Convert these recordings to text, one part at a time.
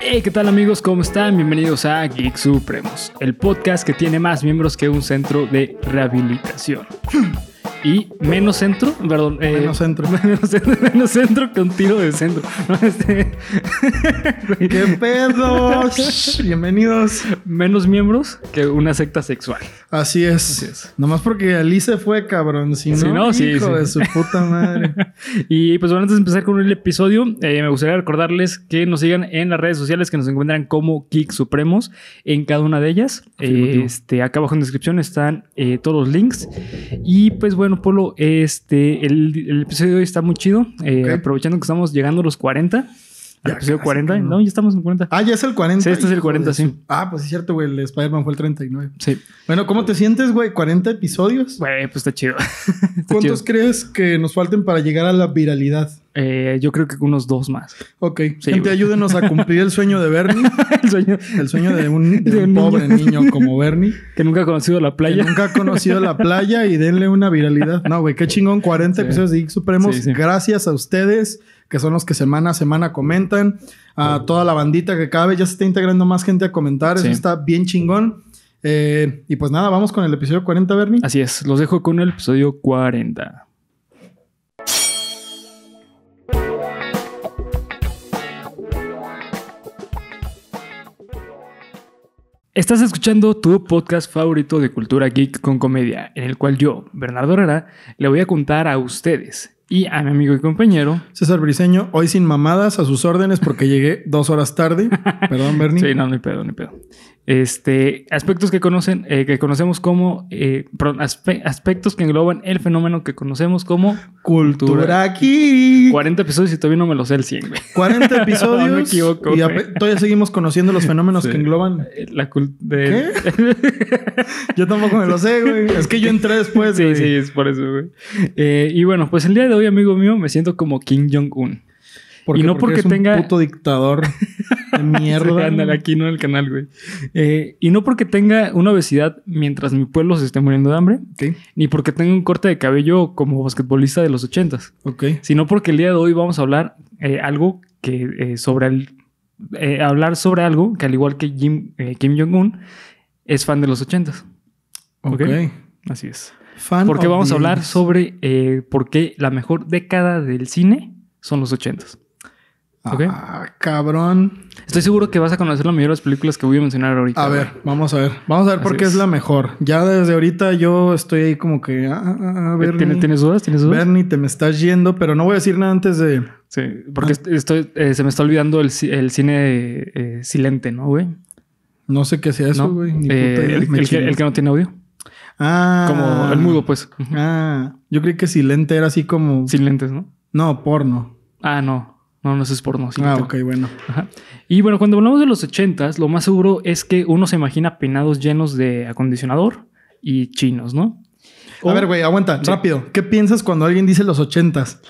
Hey, ¿qué tal amigos? ¿Cómo están? Bienvenidos a Geek Supremos, el podcast que tiene más miembros que un centro de rehabilitación. Y menos centro, perdón. eh, Menos centro. Menos, centro- menos centro que un tiro de centro. No, este, ¿Qué pedo? Shh, Bienvenidos. menos miembros que una secta sexual. Así es. es. Nomás porque Alice fue cabrón. Si no, sí, hijo sí. de su puta madre. Y pues bueno, antes de empezar con el episodio, eh, me gustaría recordarles que nos sigan en las redes sociales que nos encuentran como Geek Supremos en cada una de ellas. Este, acá abajo en la descripción están eh, todos los links. Y pues bueno, Polo, este, el, el episodio de hoy está muy chido. eh. Aprovechando que estamos llegando a los 40. Ya episodio casi, 40. ¿no? No, ya estamos en 40. Ah, ya es el 40. Sí, este es el hijo 40, de sí. su- Ah, pues es cierto, güey. El Spider-Man fue el 39. Sí. Bueno, ¿cómo te sientes, güey? ¿40 episodios? Güey, pues está chido. Está ¿Cuántos chido. crees que nos falten para llegar a la viralidad? Eh, yo creo que unos dos más. Ok. Sí, Gente, güey. ayúdenos a cumplir el sueño de Bernie. el sueño El sueño de un, de De un un pobre niño como Bernie. que nunca ha conocido la Que playa. nunca ha conocido la playa y denle una viralidad. No, güey, qué chingón. 40 Sí. episodios de Geek Supremos. Sí. Gracias a ustedes, que son los que semana a semana comentan. A toda la bandita que cada vez ya se está integrando más gente a comentar. Sí. Eso está bien chingón. Eh, y pues nada, vamos con el episodio 40, Bernie. Así es, los dejo con el episodio 40. Estás escuchando tu podcast favorito de cultura geek con comedia, en el cual yo, Bernardo Herrera, le voy a contar a ustedes y a mi amigo y compañero. César Briseño, hoy sin mamadas, a sus órdenes porque llegué dos horas tarde. Perdón, Bernie. Sí, no, no hay pedo, hay pedo. Este, aspectos que conocen, eh, que conocemos como, eh, aspe- aspectos que engloban el fenómeno que conocemos como Cultura aquí. 40 episodios y todavía no me lo sé el 100, güey. 40 episodios. No me equivoco, y todavía seguimos conociendo los fenómenos Sí. que engloban. Eh, La cul- de... Yo tampoco me lo sé, güey. Es que yo entré después, sí, güey. sí, es por eso, güey. Eh, y bueno, pues el día de hoy, amigo mío, me siento como Kim Jong-un. Porque, Y no porque es un tenga- puto dictador de mierda. Ándale, aquí no en el canal, güey. Eh, y no porque tenga una obesidad mientras mi pueblo se esté muriendo de hambre, ni porque tenga un corte de cabello como basquetbolista de los ochentas, ok. sino porque el día de hoy vamos a hablar eh, algo que eh, sobre el, hablar sobre algo que al igual que Jim, Kim Jong-un es fan de los ochentas. Ok. Ok. Así es. Fan Porque vamos a hablar 80s. sobre eh, por qué la mejor década del cine son los ochentas. ok. Ah, cabrón. Estoy seguro que vas a conocer la mayoría de las películas que voy a mencionar ahorita. A güey. ver, vamos a ver. Vamos a ver por qué es. es. la mejor. Ya desde ahorita yo estoy ahí como que... Ah, ah, ah. ¿Tienes, ¿Tienes dudas? ¿Tienes dudas? Bernie, te me estás yendo, pero no voy a decir nada antes de... Sí, porque est- estoy, eh, se me está olvidando el, el cine eh, silente, ¿no, güey? No sé qué sea eso, ¿No? güey. Ni Eh, puta idea. el, Me el que, chingo. el que no tiene audio. Ah. Como el mudo, pues. Ah. Yo creí que silente era así como... Sin lentes, ¿no? No, porno. Ah, no. No, no eso es porno. sí, ah, ok, bueno. Ajá. Y bueno, cuando hablamos de los ochentas, lo más seguro es que uno se imagina peinados llenos de acondicionador y chinos, ¿no? A ver, güey, aguanta, Sí. rápido. ¿Qué piensas cuando alguien dice los ochentas?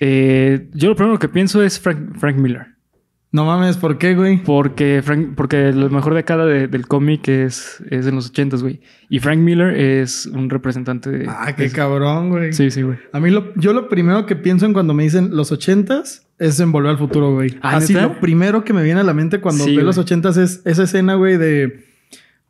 Eh, yo lo primero que pienso es Frank, Frank Miller. No mames, ¿por qué, güey? Porque, Frank, porque la mejor de- del cómic es, es en los ochentas, güey. Y Frank Miller es un representante de... Ah, qué cabrón, güey. Sí, sí, güey. A mí lo, yo lo primero que pienso en cuando me dicen los ochentas es en Volver al Futuro, güey. Ah, Así ¿neta? lo primero que me viene a la mente cuando Sí, veo los ochentas es esa escena, güey, de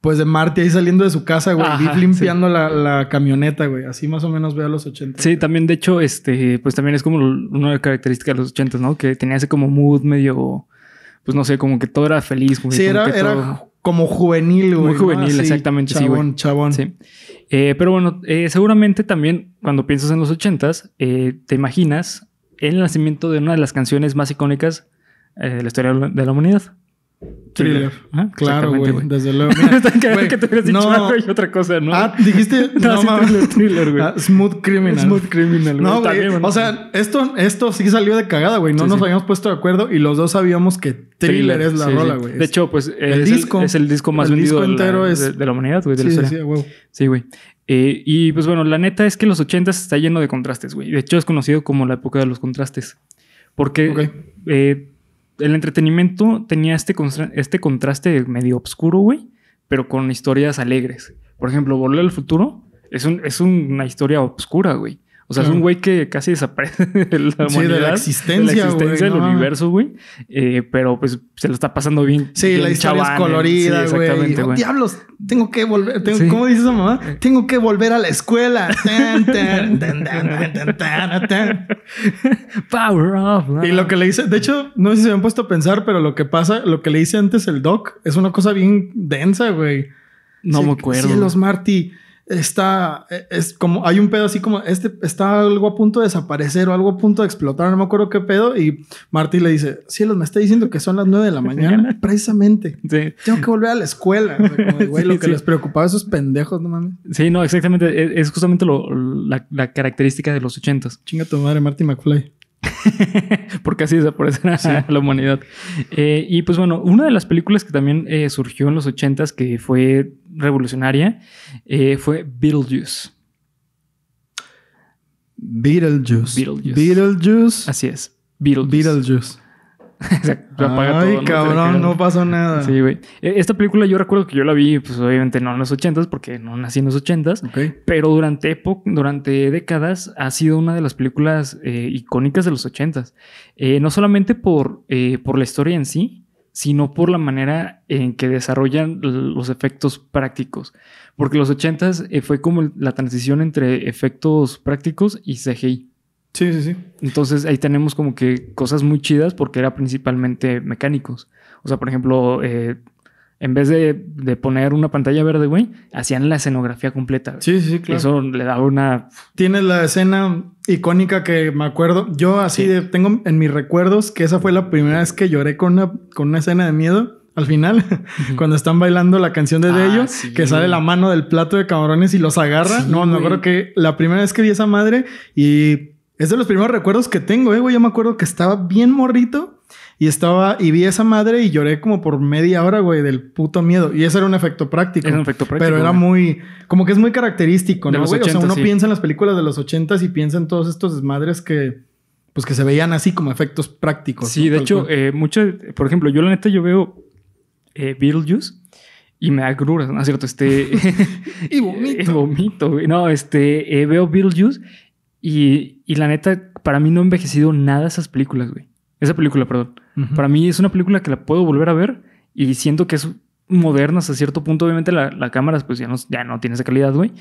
pues de Marty ahí saliendo de su casa, güey, Ajá, limpiando la, la camioneta, güey. Así más o menos veo a los ochentas. Sí, también, de hecho, este, pues también es como una de las características de los ochentas, ¿no? Que tenía ese como mood medio, pues no sé, como que todo era feliz. güey, Sí, como era, era todo- como juvenil, güey. Muy juvenil, exactamente, sí, Chabón, güey. chabón. Sí. Eh, pero bueno, eh, seguramente también cuando piensas en los ochentas, eh, te imaginas el nacimiento de una de las canciones más icónicas eh, de la historia de la humanidad. Thriller. Ajá, Claro, güey. Desde luego. Mira, güey, que te hubieras dicho no. algo y otra cosa, ¿no? Ah, dijiste. No, No, sí, mames. thriller, thriller, güey. Ah, smooth Criminal. Smooth Criminal, güey. No, güey. O sea, esto, esto sí salió de cagada, güey. No Sí, nos sí. habíamos puesto de acuerdo y los dos sabíamos que Thriller, es la rola, güey. De hecho, pues el es, disco. El, es el disco más El vendido disco de, la, entero es- de, de la humanidad, güey, sí, sí, güey. Sí, güey. Eh, y pues bueno, la neta es que los 80 está lleno de contrastes, güey. De hecho, es conocido como la época de los contrastes. Porque Ok. eh, el entretenimiento tenía este, este contraste medio oscuro, güey, pero con historias alegres. Por ejemplo, Volver al Futuro es, un, es una historia oscura, güey. O sea, es un güey que casi desaparece de la Sí, de la existencia, de la existencia güey, del no. universo, güey. Eh, pero pues se lo está pasando bien. Sí, bien la historia es chaván, colorida, Sí, güey. exactamente, Oh, güey. diablos, tengo que volver. tengo- Sí. ¿Cómo dice esa mamá? Tengo que volver a la escuela. Power love. Y lo que le dice, de hecho, no sé si se han puesto a pensar, pero lo que pasa, lo que le dice antes el doc es una cosa bien densa, güey. No me acuerdo. Cielos, Marty. Está, eh, es como, hay un pedo así como, este está algo a punto de desaparecer o algo a punto de explotar, no me acuerdo qué pedo. Y Marty le dice, Cielos, me está diciendo que son las nueve de la mañana. Precisamente. Sí. Tengo que volver a la escuela. O sea, como güey, Sí, lo que sí. les preocupaba a esos pendejos, no mames. Sí, no, exactamente. Es, es justamente lo- la, la característica de los ochentas. Chinga tu madre, Marty McFly. Porque así desaparece la humanidad. Eh, y pues bueno, una de las películas que también eh, surgió en los ochentas que fue revolucionaria eh, fue Beetlejuice. Beetlejuice. Beetlejuice. Beetlejuice. Así es. Beetlejuice. Beetlejuice. Exacto. Ay, todo, cabrón, no pasó nada. Sí, güey. Eh, Esta película yo recuerdo que yo la vi, pues obviamente no en los ochentas, porque no nací en los ochentas. Ok. Pero durante, durante décadas ha sido una de las películas eh, icónicas de los ochentas. Eh, no solamente por, eh, por la historia en sí, sino por la manera en que desarrollan los efectos prácticos. Porque los ochentas eh, fue como la transición entre efectos prácticos y CGI. Sí, sí, sí. Entonces ahí tenemos como que cosas muy chidas porque era principalmente mecánicos. O sea, por ejemplo, eh, en vez de, de poner una pantalla verde, güey, hacían la escenografía completa. güey. Sí, sí, claro. Eso le daba una... Tienes la escena icónica que me acuerdo. Yo así Sí. de, tengo en mis recuerdos que esa fue la primera vez que lloré con una, con una escena de miedo. Al final, cuando están bailando la canción de Ah, Dello, sí, que sale la mano del plato de camarones y los agarra. Sí, no, me acuerdo que la primera vez que vi esa madre y es de los primeros recuerdos que tengo, eh, güey. Yo me acuerdo que estaba bien morrito y estaba y vi esa madre y lloré como por media hora, güey, del puto miedo. Y ese era un efecto práctico. Era un efecto práctico, Pero era muy, como que es muy característico, ¿no? los güey? o sea, 80, uno sí. piensa en las películas de los ochentas y piensa en todos estos desmadres que, pues que se veían así como efectos prácticos. Sí, ¿no? de Tal hecho, eh, mucho, por ejemplo, yo la neta yo veo eh, Beetlejuice y me da gruras, ¿no es cierto? Este... Y vomito. Vomito, güey. No, este, eh, veo Beetlejuice y, y la neta, para mí no ha envejecido nada esas películas, güey. Esa película, perdón. Para mí es una película que la puedo volver a ver y siento que es moderna hasta cierto punto. Obviamente la, la cámara pues ya no, ya no tiene esa calidad, güey.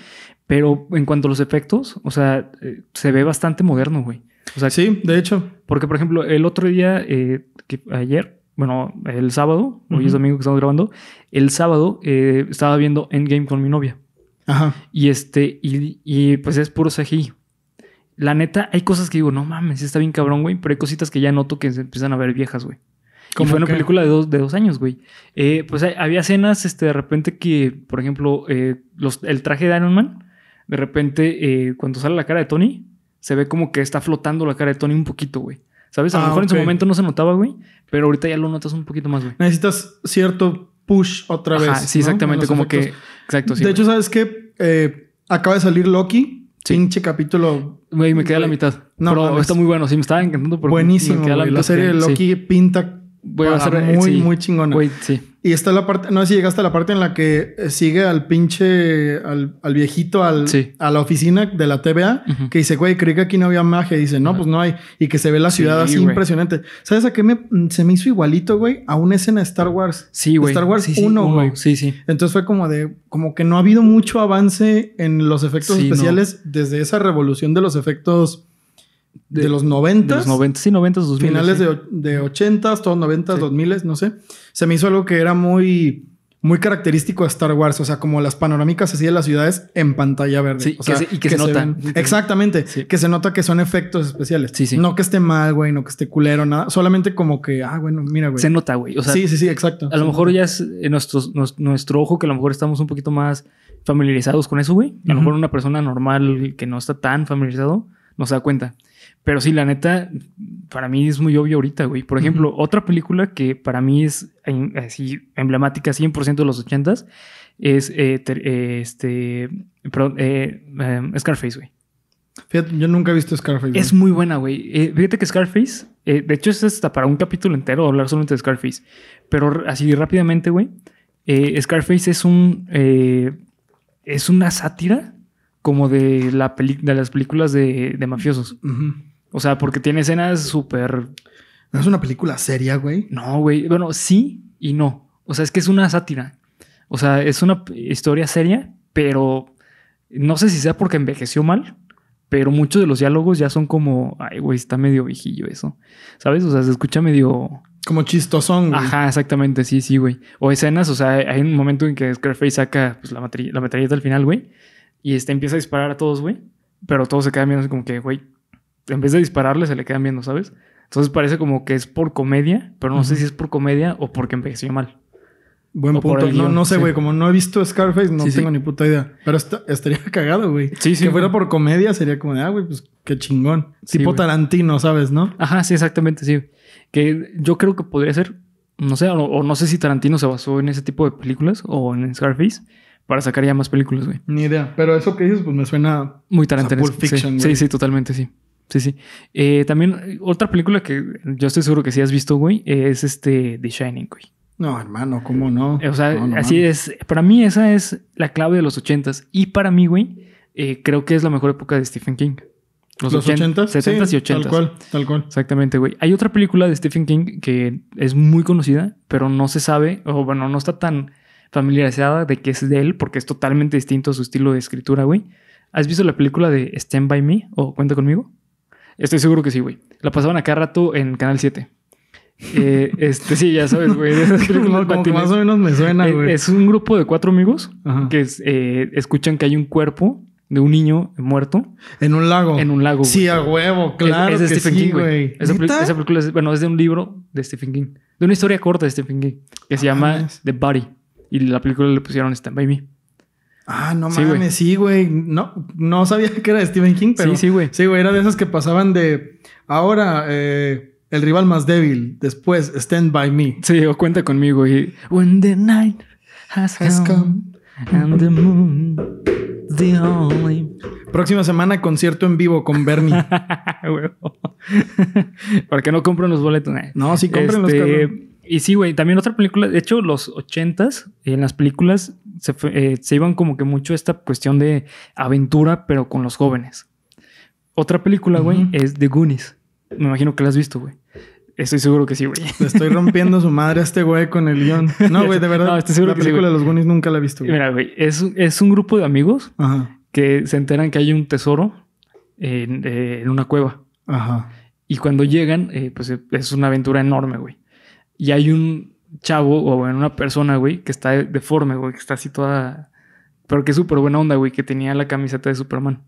Pero en cuanto a los efectos, o sea, eh, se ve bastante moderno, güey. O sea, Sí, de hecho. porque, por ejemplo, el otro día, eh, que ayer, bueno, el sábado, hoy es domingo que estamos grabando, el sábado eh, estaba viendo Endgame con mi novia. Ajá. Y este, y, y, pues es puro CGI. La neta, hay cosas que digo, no mames, está bien cabrón, güey, pero hay cositas que ya noto que se empiezan a ver viejas, güey. Y ¿Cómo fue una película de dos, de dos años, güey. Eh, pues hay- había escenas, este, de repente que, por ejemplo, eh, los, el traje de Iron Man, de repente, eh, cuando sale la cara de Tony, se ve como que está flotando la cara de Tony un poquito, güey. ¿Sabes? A lo Ah, mejor en su momento no se notaba, güey, pero ahorita ya lo notas un poquito más, güey. Necesitas cierto push otra Ajá, vez. sí, ¿no? exactamente, como efectos. que... Exacto, sí. de güey. hecho, ¿sabes qué? Acaba de salir Loki. Pinche capítulo Güey, me quedé a la mitad. No pero está muy bueno, sí, me estaba encantando. buenísimo. me. La, serie de sí. Loki pinta Voy a hacer muy, sí. muy chingona. Güey, sí. Y está la parte, no sé si llegaste a la parte en la que eh, sigue al pinche, al, al viejito, al, Sí. a la oficina de la TVA, Ujú. que dice, güey, creí que aquí no había magia. Y dice, no, pues no hay. Y que se ve la ciudad así güey. impresionante. ¿Sabes a qué me, mm, se me hizo igualito, güey? A una escena de Star Wars. Sí, güey. Star Wars Sí, sí, 1, güey. Sí, sí. Entonces fue como de, como que no ha habido mucho avance en los efectos no. especiales desde esa revolución de los efectos de, De- los De 90. los 90, sí, 90, 2000. finales sí. de, de 80s, todos 90s, Sí. 2000 no sé. Se me hizo algo que era muy, muy característico de Star Wars. O sea, como las panorámicas así de las ciudades en pantalla verde. Sí, o que sea, se- y que se nota. ven- Exactamente. Sí. Que se nota que son efectos especiales. Sí, sí. No que esté mal, güey, no que esté culero, nada. Solamente como que, ah, bueno, mira, güey. Se nota, güey. O sea, sí, sí, sí, exacto. a lo mejor ya es eh, nuestro, nuestro ojo que a lo mejor estamos un poquito más familiarizados con eso, güey. A lo mejor una persona normal que no está tan familiarizado no se da cuenta. Pero sí, la neta, para mí es muy obvio ahorita, güey. Por ejemplo, otra película que para mí es así emblemática 100% de los 80s es eh, ter- eh, este, perdón, eh, em, Scarface, güey. Fíjate, yo nunca he visto Scarface. güey. Es muy buena, güey. Fíjate que Scarface, de hecho, es hasta para un capítulo entero hablar solamente de Scarface. Pero así rápidamente, güey. Scarface es un. es una sátira como de, la peli- de las películas de, de mafiosos. Ujú. O sea, porque tiene escenas súper... ¿No es una película seria, güey? No, güey. Bueno, sí y no. O sea, es que es una sátira. O sea, es una historia seria, pero no sé si sea porque envejeció mal, pero muchos de los diálogos ya son como, ay, güey, está medio viejillo eso. ¿Sabes? O sea, se escucha medio... Como chistosón, güey. Ajá, exactamente, sí, sí, güey. O escenas, o sea, hay un momento en que Scarface saca pues, la, la metralleta al final, güey, y este empieza a disparar a todos, güey, pero todos se quedan viendo así como que, güey, en vez de dispararle se le quedan viendo, ¿sabes? Entonces parece como que es por comedia, pero no sé si es por comedia o porque envejeció mal. Buen O punto. No, no sé, sí. güey. Como no he visto Scarface, no Sí, sí. tengo ni puta idea. Pero esta- estaría cagado, güey. Sí, sí. que fuera por comedia sería como de, ah, güey, pues qué chingón. Tipo. Tarantino, ¿sabes? ¿No? Ajá, sí, exactamente, sí. Que yo creo que podría ser, no sé, o, o no sé si Tarantino se basó en ese tipo de películas o en Scarface para sacar ya más películas, güey. Ni idea. Pero eso que dices, pues me suena. Muy O sea, Tarantino. Pulp Fiction, sí, sí, totalmente, sí. Sí, sí. Eh, también eh, otra película que yo estoy seguro que sí has visto, güey, es este The Shining, güey. No, hermano, ¿cómo no? O sea, No, no así es. Para mí esa es la clave de los ochentas. Y para mí, güey, eh, creo que es la mejor época de Stephen King. Los ochen- 80 70s y 80s. Tal cual, tal cual. Exactamente, güey. Hay otra película de Stephen King que es muy conocida, pero no se sabe, o bueno, no está tan familiarizada de que es de él, porque es totalmente distinto a su estilo de escritura, güey. ¿Has visto la película de Stand By Me o Cuenta conmigo? Estoy seguro que sí, güey. La pasaban a cada rato en Canal 7. Eh, este, sí, ya sabes, güey. Como, que patines. más o menos me suena, Eh, güey. es un grupo de cuatro amigos Ajá. que es, eh, escuchan que hay un cuerpo de un niño muerto En un lago. en un lago. güey. Sí, a huevo, claro. es, es de Stephen sí, King, güey. Esa, película es, bueno, es de un libro de Stephen King. De una historia corta de Stephen King. Que se No llama mames. The Body. Y la película le pusieron Stand By Me. Ah, no Sí, mames, sí, güey. No, no sabía que era de Stephen King, pero. sí, sí, güey. Sí, güey, era de esas que pasaban de. Ahora, eh, el rival más débil. Después, Stand By Me. Sí, o cuenta conmigo. Y When the night has, Has come, and the moon the only Próxima semana, concierto en vivo con Bernie. Para que no compren los boletos. No, sí, cómprenlos, Este, cabrón. Y sí, güey, también otra película, de hecho, los ochentas, en las películas se, eh, se iban como que mucho esta cuestión de aventura, pero con los jóvenes. Otra película, güey, es The Goonies. Me imagino que la has visto, güey. Estoy seguro que sí, güey. Le estoy rompiendo su madre a este güey con el guion. No, güey, de verdad. No, estoy seguro la que sí, película de los Goonies nunca la he visto, güey. Mira, güey, es, es un grupo de amigos Ajá. que se enteran que hay un tesoro en, eh, en una cueva. Ajá. Y cuando llegan, eh, pues eh, es una aventura enorme, güey. Y hay un chavo o bueno, una persona, güey, que está deforme, güey, que está así toda... Pero que es súper buena onda, güey, que tenía la camiseta de Superman.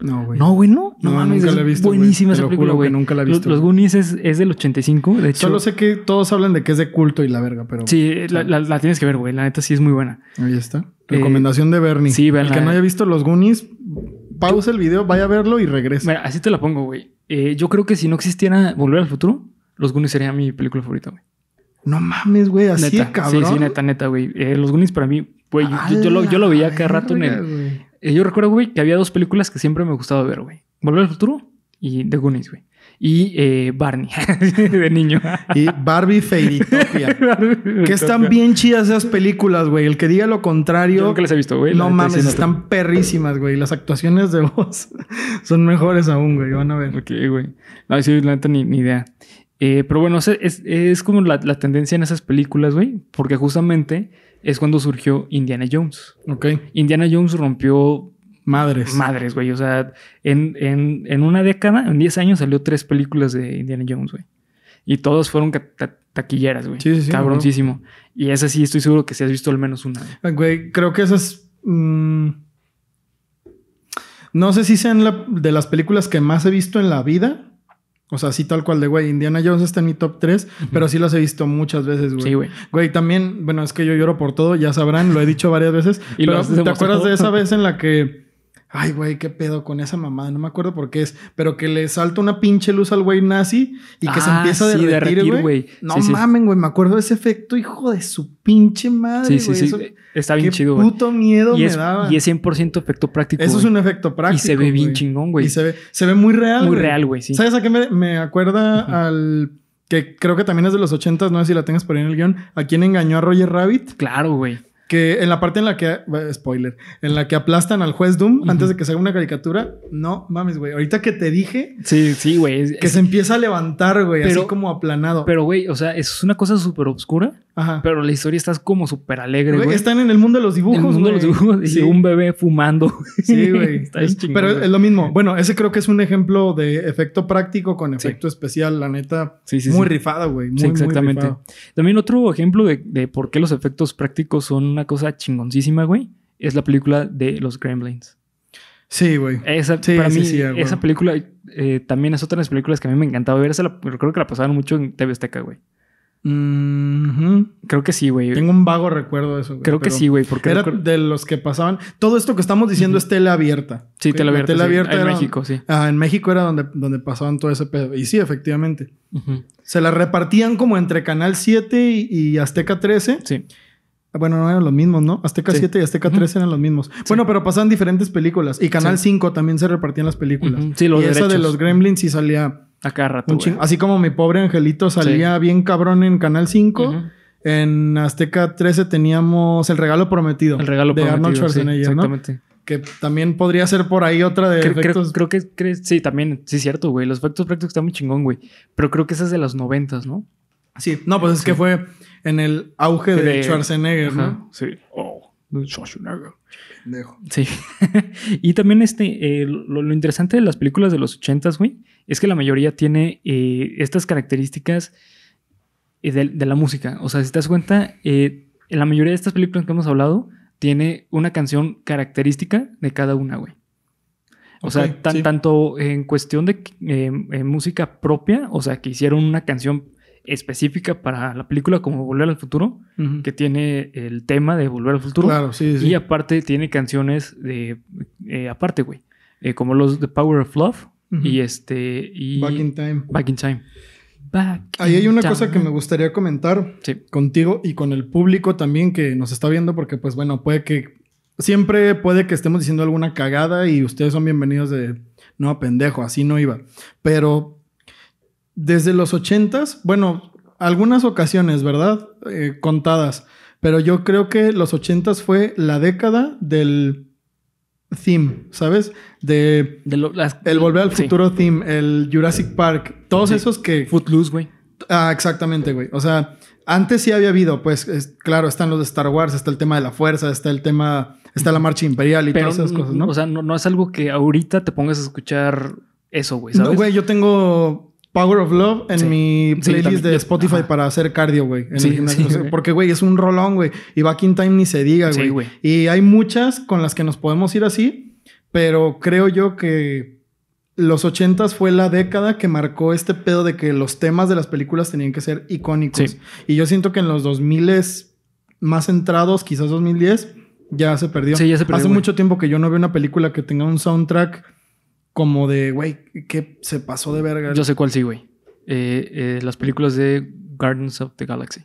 No, güey. No, güey, no. No, No, mames, nunca la he visto, buenísima esa película, güey. nunca la he Los- visto, Los, güey. Goonies es, es del 85, de hecho. Solo sé que todos hablan de que es de culto y la verga, pero. Sí, la, la- la tienes que ver, güey. La neta sí es muy buena. Ahí está. Eh, Recomendación de Bernie. sí, El que no haya visto los Goonies, pausa el video, vaya a verlo y regresa. Mira, así te la pongo, güey. Eh, yo creo que si no existiera Volver al Futuro, Los Goonies sería mi película favorita, güey. No mames, güey, así Neta. cabrón. Sí, sí, neta, neta, güey. Eh, los Goonies para mí, güey, yo, yo lo, yo lo veía cada rato en el... Eh, yo recuerdo, güey, que había dos películas que siempre me gustaba ver, güey. Volver al futuro y The Goonies, güey. Y eh, Barney, de niño. Y Barbie Fairytopia. que están bien chidas esas películas, güey. El que diga lo Yo contrario. nunca las he visto, güey. no mames, están perrísimas, güey. Las actuaciones de voz son mejores aún, güey. Van a ver. Ok, güey. No, sí, la neta, ni, ni idea. Eh, pero bueno, es, es, es como la, la tendencia en esas películas, güey. Porque justamente es cuando surgió Indiana Jones. Ok. Indiana Jones rompió Madres. madres, güey. O sea, en, en, en una década, en 10 años, salió tres películas de Indiana Jones, güey. Y todas fueron ta- taquilleras, güey. Sí, sí, sí, Cabroncísimo. Y esa sí, estoy seguro que sí has visto al menos una. güey. Güey, creo que esas. mm, no sé si sean la- de las películas que más he visto en la vida. O sea, sí, tal cual de güey. Indiana Jones está en mi top 3, pero sí las he visto muchas veces, güey. Sí, güey. Güey, también, bueno, es que yo lloro por todo, ya sabrán, lo he dicho varias veces. Y pero ¿te acuerdas de esa vez en la que. Ay, güey, qué pedo con esa mamada, no me acuerdo por qué es, pero que le salta una pinche luz al güey nazi y que se Ah, empieza a sí, derretir, güey. No Sí, mamen, güey, me acuerdo de ese efecto, hijo de su pinche madre, Sí, sí, sí. Está bien qué chido, güey. puto miedo Y me es, daba. y es 100% efecto práctico. Eso es un efecto práctico. Y se ve bien chingón, güey. Y se ve, se ve muy real. Muy real, güey, sí. ¿Sabes a qué me, me acuerda al. que creo que también es de los ochentas, no sé si la tengas por ahí en el guion. ¿A quién engañó a Roger Rabbit? Claro, güey. Que en la parte en la que, spoiler, en la que aplastan al juez Doom antes de que se haga una caricatura, no mames, güey. Ahorita que te dije Sí, sí, güey. es- que se empieza a levantar, güey, así como aplanado. Pero, güey, o sea, es una cosa súper oscura, Ajá. pero la historia está como súper alegre, Güey, están en el mundo de los dibujos, En el mundo de los dibujos y Sí. un bebé fumando. Sí, güey. está Es- chingón, Pero güey. es lo mismo. Bueno, ese creo que es un ejemplo de efecto práctico con efecto especial, la neta. Sí, sí, muy rifada, güey. Muy, Sí, exactamente. También otro ejemplo de, de por qué los efectos prácticos son una cosa chingoncísima, güey, es la película de los Gremlins. Sí, güey. Esa, para mí, esa película eh, también es otra de las películas que a mí me encantaba ver. Esa la- creo que la pasaban mucho en TV Azteca, güey. Creo que sí, güey. Tengo un vago recuerdo de eso. güey, Creo que sí, güey, porque Era recuerdo- de los que pasaban. Todo esto que estamos diciendo es tele abierta. Sí, tele abierta, tele sí. abierta En era- México, sí. Ah, en México era donde, donde pasaban todo ese pedo. Y sí, efectivamente. Se la repartían como entre Canal 7 y, y Azteca 13. Sí. Bueno, no eran los mismos, ¿no? Azteca Sí. 7 y Azteca Ujú. 13 eran los mismos. Bueno, pero pasaban diferentes películas. Y Canal Sí. 5 también se repartían las películas. Sí, los y esa de derechos. los Gremlins sí salía A cada rato, un güey. chingo. Así como mi pobre angelito salía bien cabrón en Canal 5. Ujú. En Azteca 13 teníamos El Regalo Prometido. El regalo de Arnold prometido, sí, Schwarzenegger, ¿no? exactamente. Que también podría ser por ahí otra de Creo, creo- efectos. creo que creo- sí, también, sí, cierto, güey. Los efectos prácticos están muy chingón, güey. Pero creo que esa es de los noventas, ¿no? Sí, no, pues es que fue en el auge de, De- Schwarzenegger, Ajá, ¿no? Sí. Oh, de Schwarzenegger. Pendejo. Sí. y también este, eh, lo, lo interesante de las películas de los ochentas, güey, es que la mayoría tiene eh, estas características eh, de, de la música. O sea, si te das cuenta, eh, en la mayoría de estas películas que hemos hablado, tiene una canción característica de cada una, güey. O sea, tan- sí. tanto en cuestión de eh, eh, música propia, o sea, que hicieron una canción específica para la película como Volver al Futuro, que tiene el tema de Volver al Futuro. Claro, sí, sí. Y aparte tiene canciones de eh, aparte, güey. Eh, como los The Power of Love Y este y Back in Time. Back in Time. Back Ahí hay una Time. cosa que me gustaría comentar Sí. contigo y con el público también que nos está viendo, porque pues bueno, puede que siempre puede que estemos diciendo alguna cagada y ustedes son bienvenidos de no pendejo, así no iba. Pero desde los ochentas, bueno, algunas ocasiones, ¿verdad? Eh, contadas. Pero yo creo que los ochentas fue la década del theme, ¿sabes? De De lo- las- el Volver al sí. Futuro theme, el Jurassic Park, todos Sí. esos que Footloose, güey. Ah, exactamente, güey. O sea, antes sí había habido, pues, es- claro, están los de Star Wars, está el tema de la fuerza, está el tema, está la marcha imperial y Pero, todas esas cosas, ¿no? O sea, no, no es algo que ahorita te pongas a escuchar eso, güey, No, güey, yo tengo Power of Love en Sí. mi playlist de Spotify ajá. para hacer cardio, güey. Sí, porque, güey, es un rolón, güey. Y Back in Time ni se diga, güey. y hay muchas con las que nos podemos ir así, pero creo yo que los ochentas fue la década que marcó este pedo de que los temas de las películas tenían que ser icónicos. Sí. Y yo siento que en los 2000 más centrados, quizás 2010, ya se perdió. Sí, ya se perdió, Hace mucho tiempo que yo no veo una película que tenga un soundtrack como de, güey, que se pasó de verga. Yo sé cuál sí, güey. Eh, eh, las películas de Gardens of the Galaxy.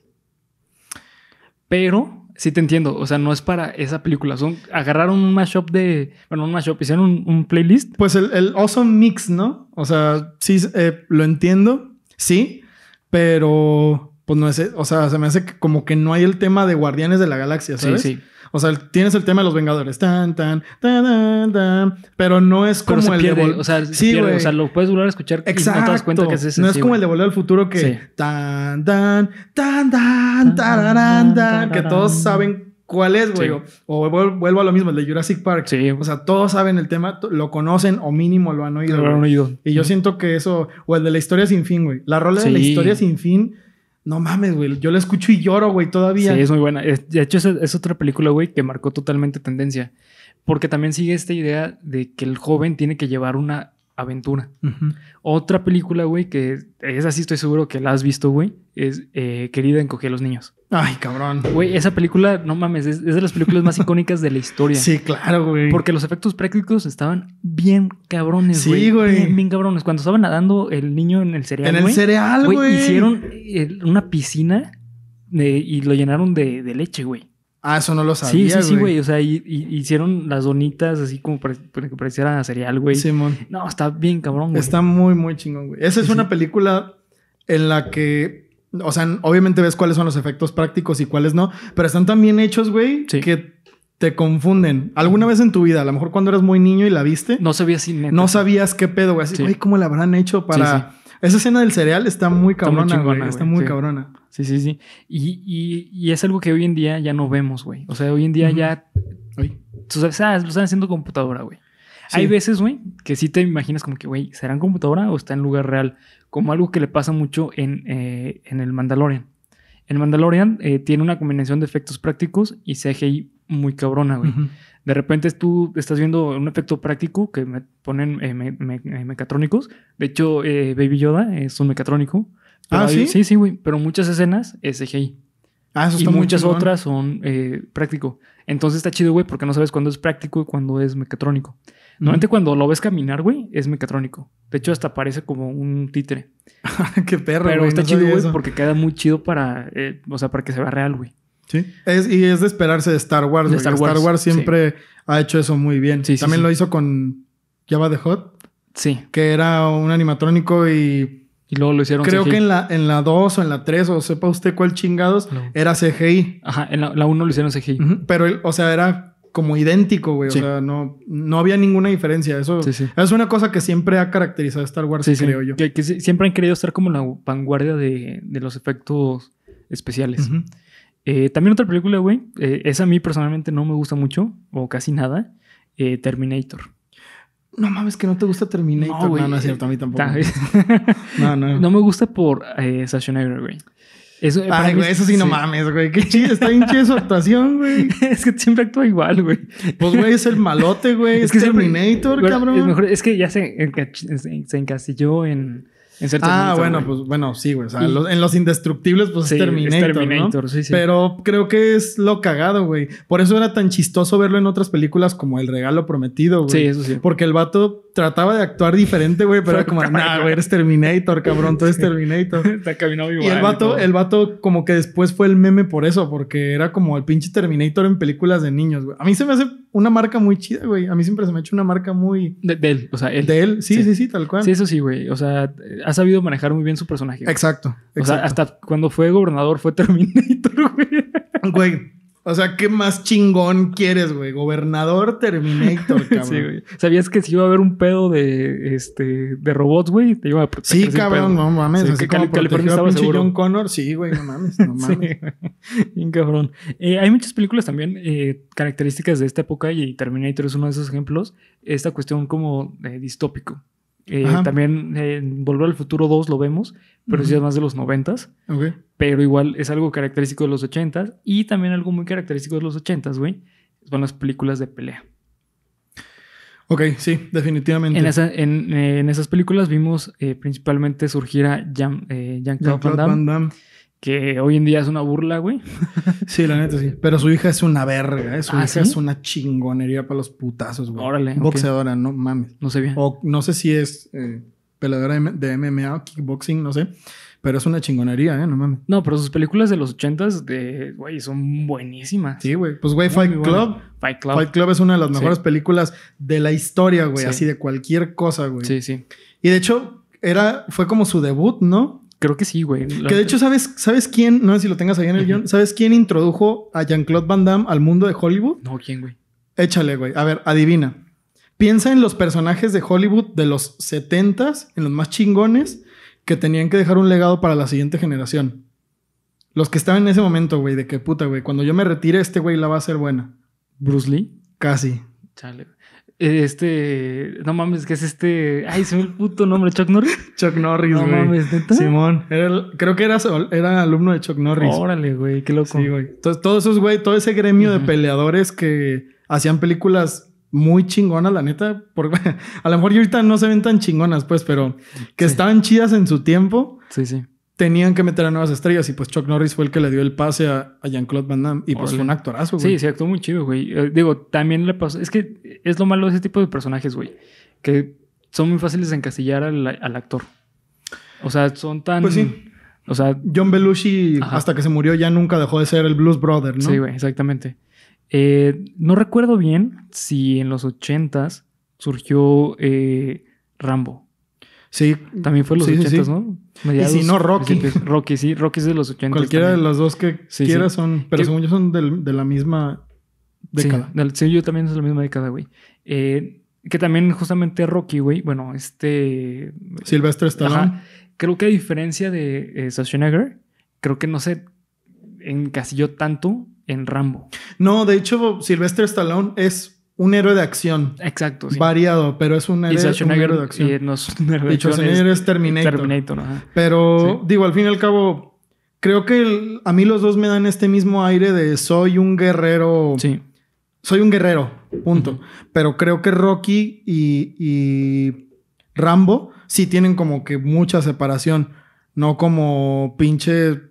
Pero sí te entiendo. O sea, no es para esa película. Son, agarraron un mashup de. Bueno, un mashup, hicieron un, un playlist. Pues el, el awesome mix, ¿no? O sea, sí, eh, lo entiendo, sí, pero pues no es, o sea, se me hace que como que no hay el tema de Guardianes de la Galaxia, ¿sabes? Sí, sí. O sea, tienes el tema de los Vengadores, tan, tan, tan, tan, tan, pero no es como el de O sea, se Sí. O sea, lo puedes volver a escuchar Exacto. no te das cuenta que es ese. no es como el de Volver al Futuro que Sí. tan, tan, tan, tan, tararán, tan, que todos saben cuál es, güey. Sí. O, o vuel- vuelvo a lo mismo, el de Jurassic Park. Sí. O sea, todos saben el tema, lo conocen o mínimo lo han oído. Lo güey. oído. Y yo siento que eso, o el de la historia sin fin, güey. La rola de la historia sin fin, no mames, güey. Yo la escucho y lloro, güey, Sí, todavía. es muy buena. De hecho, es, es otra película, güey, que marcó totalmente tendencia. Porque también sigue esta idea de que el joven tiene que llevar una aventura. Otra película, güey, que es así, estoy seguro que la has visto, güey, es eh, Querida encogí a los niños. Ay, cabrón. Güey, esa película, no mames, es, es de las películas más icónicas de la historia. Sí, claro, güey. Porque los efectos prácticos estaban bien cabrones, Sí, güey. güey. Bien, bien cabrones. Cuando estaba nadando el niño en el cereal, en el güey, cereal, güey, güey. hicieron eh, una piscina de- y lo llenaron de, de leche, güey. Ah, eso no lo Sí, sabía, sí, sí, güey. O sea, y, y- hicieron las donitas así como para, para que pareciera cereal, güey. Simón. No, está bien cabrón, güey. Está muy, muy chingón, güey. Esa es Sí, una sí. película en la que O sea, obviamente ves cuáles son los efectos prácticos y cuáles no, pero están tan bien hechos, güey, Sí. que te confunden. ¿Alguna vez en tu vida, a lo mejor cuando eras muy niño y la viste, No veía así neta. no sabías qué pedo, güey? Así, Sí. güey, ¿cómo la habrán hecho para...? Esa escena del cereal está muy Está muy cabrona, güey. Está güey, muy sí. cabrona. Sí, sí, sí. Y, y- y es algo que hoy en día ya no vemos, güey. O sea, hoy en día ya. Ay. Tú sabes, ah, lo están haciendo computadora, güey. Sí. Hay veces, güey, que sí te imaginas como que, güey, ¿será en computadora o está en lugar real? Como algo que le pasa mucho en, eh, en el Mandalorian. El Mandalorian eh, tiene una combinación de efectos prácticos y CGI muy cabrona, güey. De repente tú estás viendo un efecto práctico que me ponen eh, me- me- eh, mecatrónicos. De hecho, eh, Baby Yoda es un mecatrónico. Ah, hay- ¿sí? Sí, sí, güey. Pero muchas escenas es CGI. Ah, eso Y está muy muchas chingón. otras son eh, práctico. Entonces está chido, güey, porque no sabes cuándo es práctico y cuándo es mecatrónico. Normalmente cuando lo ves caminar, güey, es mecatrónico. De hecho, hasta parece como un títere. Qué perro, Pero está no chido, güey, porque queda muy chido para, eh, o sea, para que se vea real, güey. Sí. Es, y es de esperarse de Star Wars. De. Star Star Wars, siempre ha hecho eso muy bien. Sí, También sí. lo hizo con Java the Hot, Sí. que era un animatrónico y Y luego lo hicieron creo CGI. que en la, en la 2 o en la 3 o sepa usted cuál chingados, No. era CGI. Ajá, en la 1 lo hicieron CGI. Pero, el- o sea, era como idéntico, güey. Sí. O sea, no, no había ninguna diferencia. Eso Sí, sí. es una cosa que siempre ha caracterizado a Star Wars, Sí, sí. creo yo. Que, siempre han querido estar como la vanguardia de, de los efectos especiales. Ujú. Eh, también otra película, güey. eh, esa a mí personalmente no me gusta mucho, o casi nada. eh, Terminator. No mames, que no te gusta Terminator. No, No, güey. no, es cierto, a mí tampoco. Ta- No, no. no me gusta por eh, Schwarzenegger, güey. Eso, eh, Ay, mí güey, es- eso sí, no mames, güey. Qué chido, está bien chida su actuación, güey. es que siempre actúa igual, güey. Pues, güey, es el malote, güey. Es, Es que siempre- Terminator, Bueno, cabrón. Es, mejor, es que ya se- se encasilló en, en Ah, bueno, güey. pues bueno, sí, güey. O sea, Y- los- en los indestructibles, pues Sí, es Terminator. ¿no? Terminator, sí, sí. Pero creo que es lo cagado, güey. Por eso era tan chistoso verlo en otras películas como El Regalo Prometido, güey. Sí, eso sí. Porque el vato trataba de actuar diferente, güey, pero era como, nah, güey, eres Terminator, cabrón, tú eres Terminator. Está caminando igual. Y el vato, el vato como que después fue el meme por eso, porque era como el pinche Terminator en películas de niños, güey. A mí se me hace una marca muy chida, güey. A mí siempre se me ha hecho una marca muy... De, de él, o sea, él. De él, sí, Sí. sí, sí, tal cual. Sí, eso sí, güey. O sea, ha sabido manejar muy bien su personaje. güey. Exacto. O sea, hasta cuando fue gobernador fue Terminator, güey. Güey, o sea, ¿qué más chingón quieres, güey? Gobernador Terminator, cabrón. Sí, güey. ¿Sabías que si iba a haber un pedo de, este, de robots, güey? Te iba a proteger Sí, cabrón, pedo. no mames. Sí, así que como Cali- California estaba seguro. John Connor. Sí, güey, no mames, no Sí, mames. güey. Bien cabrón. Eh, hay muchas películas también eh, características de esta época y Terminator es uno de esos ejemplos. Esta cuestión como eh, distópico. Eh, también eh, en Volver al Futuro 2 lo vemos, pero Ujú. sí es más de los noventas. Ok. Pero igual es algo característico de los 80 y también algo muy característico de los 80 güey. Son las películas de pelea. Ok, sí, definitivamente. En, esa- en, eh, en esas películas vimos eh, principalmente surgir a Jean, Jean-Claude Jean-Claude Van Damme, Van Damme. Que hoy en día es una burla, güey. Sí, la neta sí. Pero su hija es una verga, ¿eh? Su Ah, hija ¿sí? es una chingonería para los putazos, güey. Órale. Boxeadora, no mames. No sé bien. O no sé si es eh, peleadora de, MMA o kickboxing, no sé. Pero es una chingonería, ¿eh? No mames. No, pero sus películas de los 80 de, güey, son buenísimas. Sí, güey. Pues, güey, Fight Club. Fight Club. Fight Club es una de las Sí. mejores películas de la historia, güey. Sí. Así de cualquier cosa, güey. Sí, sí. Y de hecho, era, fue como su debut, ¿no? Creo que sí, güey. La- Que de hecho, ¿sabes, ¿sabes quién? No sé si lo tengas ahí en el guion. ¿Sabes quién introdujo a Jean-Claude Van Damme al mundo de Hollywood? No, ¿quién, güey? Échale, güey. A ver, adivina. Piensa en los personajes de Hollywood de los 70s, en los más chingones, que tenían que dejar un legado para la siguiente generación. Los que estaban en ese momento, güey, de que puta, güey, cuando yo me retire, este güey la va a hacer buena. Bruce Lee. Casi. Chale. Este. No mames, que es este. Ay, se me el puto nombre, Chuck Norris. Chuck Norris, No güey. mames, neta. Simón. Era el- creo que era, era alumno de Chuck Norris. Órale, güey, qué loco. Sí, güey. Entonces, todos esos, güey, todo ese gremio de peleadores que hacían películas muy chingonas, la neta. Porque, a lo mejor ahorita no se ven tan chingonas, pues, pero que Sí. estaban chidas en su tiempo, Sí, sí. Tenían que meter a nuevas estrellas. Y pues Chuck Norris fue el que le dio el pase a, a Jean-Claude Van Damme. Y pues fue un actorazo, güey. Sí, sí, actuó muy chido, güey. Eh, digo, también le pasó. Es que es lo malo de ese tipo de personajes, güey. Que son muy fáciles de encasillar al, al actor. O sea, son tan. Pues sí. O sea, John Belushi, Ajá. hasta que se murió, ya nunca dejó de ser el Blues Brother, ¿no? sí, güey, exactamente. Eh, no recuerdo bien si en los ochentas surgió eh, Rambo. Sí. También fue los Sí, sí, 80, sí. ¿no? Y si no, Rocky. Rocky, sí. Rocky es de los 80. Cualquiera de los dos que Sí, quieras son, pero según yo son del- de la misma década. Sí, yo también es de la misma década, güey. Eh, que también justamente Rocky, güey. Bueno, este... Silvestre Stallone. Ajá. Creo que a diferencia de eh, Schwarzenegger, creo que no se encasilló tanto en Rambo. No, de hecho, Silvestre Stallone es un héroe de acción. Exacto, sí. Variado, pero es un y héroe, un Schwarzenegger héroe de acción. eh, no es un héroe de Y acción, Schwarzenegger es Terminator. Terminator, ajá. Pero, Sí. digo, al fin y al cabo, creo que el- a mí los dos me dan este mismo aire de soy un guerrero. Sí. Soy un guerrero, punto. Pero creo que Rocky y, y Rambo sí tienen como que mucha separación. No como pinche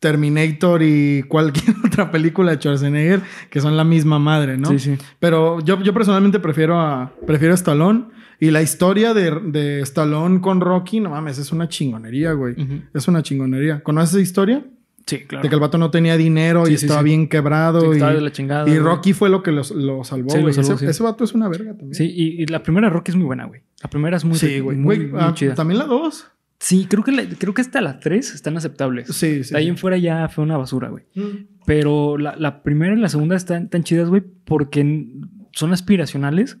Terminator y cualquier otra película de Schwarzenegger que son la misma madre, ¿no? Sí, sí. Pero yo, yo personalmente prefiero a, prefiero a Stallone. Y la historia de, de Stallone con Rocky, no mames, es una chingonería, güey. Ujú. Es una chingonería. ¿Conoces esa historia? Sí, claro. De que el vato no tenía dinero Sí, y sí, estaba sí. bien quebrado. Y, la chingada. y. Rocky fue lo que los- lo salvó, Sí, lo güey. salvó, ese, ese vato es una verga también. Sí, y, y la primera Rocky es muy buena, güey. La primera es muy, Sí, güey. muy, muy ah, chida. También la dos. Sí, creo que, la- creo que hasta las tres están aceptables. Sí, sí. de ahí en fuera ya fue una basura, güey. Mm. Pero la, la primera y la segunda están tan chidas, güey, porque son aspiracionales.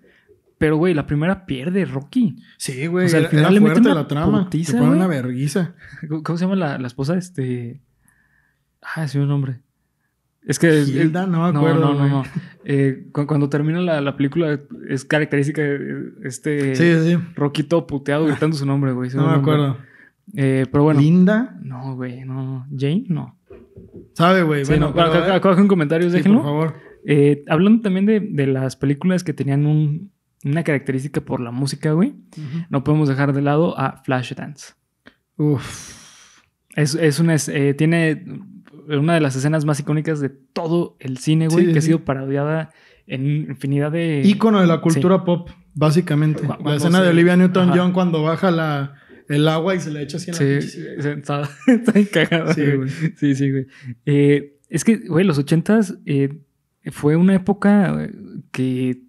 Pero, güey, la primera pierde Rocky. Sí, güey. O sea, al final era le meten una la trama. putiza, Le ponen una verguiza. ¿Cómo se llama la, la esposa? Este. Ah, sí, un nombre. Es que. Hilda, no me no, acuerdo. no, no, no. Eh, cu- cuando, termina la, la película, es característica de este. Sí, sí. Rocky todo puteado gritando su nombre, güey. No me acuerdo. Eh, pero bueno. Linda. No, güey, no. ¿Jane? No. ¿Sabe, güey? Sí, bueno, no, en comentarios, sí, déjenlo. por favor. Eh, hablando también de, de las películas que tenían un- una característica por la música, güey. No podemos dejar de lado a Flashdance. Uf. Es, es una, es- eh, tiene una de las escenas más icónicas de todo el cine, güey, Sí, que ha sido parodiada en infinidad de... Ícono de la cultura pop, básicamente. La escena de Olivia Newton-John cuando baja la, el agua y se le echa así en la Sí, pinche- sí, está, está Sí, güey. Sí, sí, güey. Eh, es que, güey, los ochentas eh, fue una época eh, que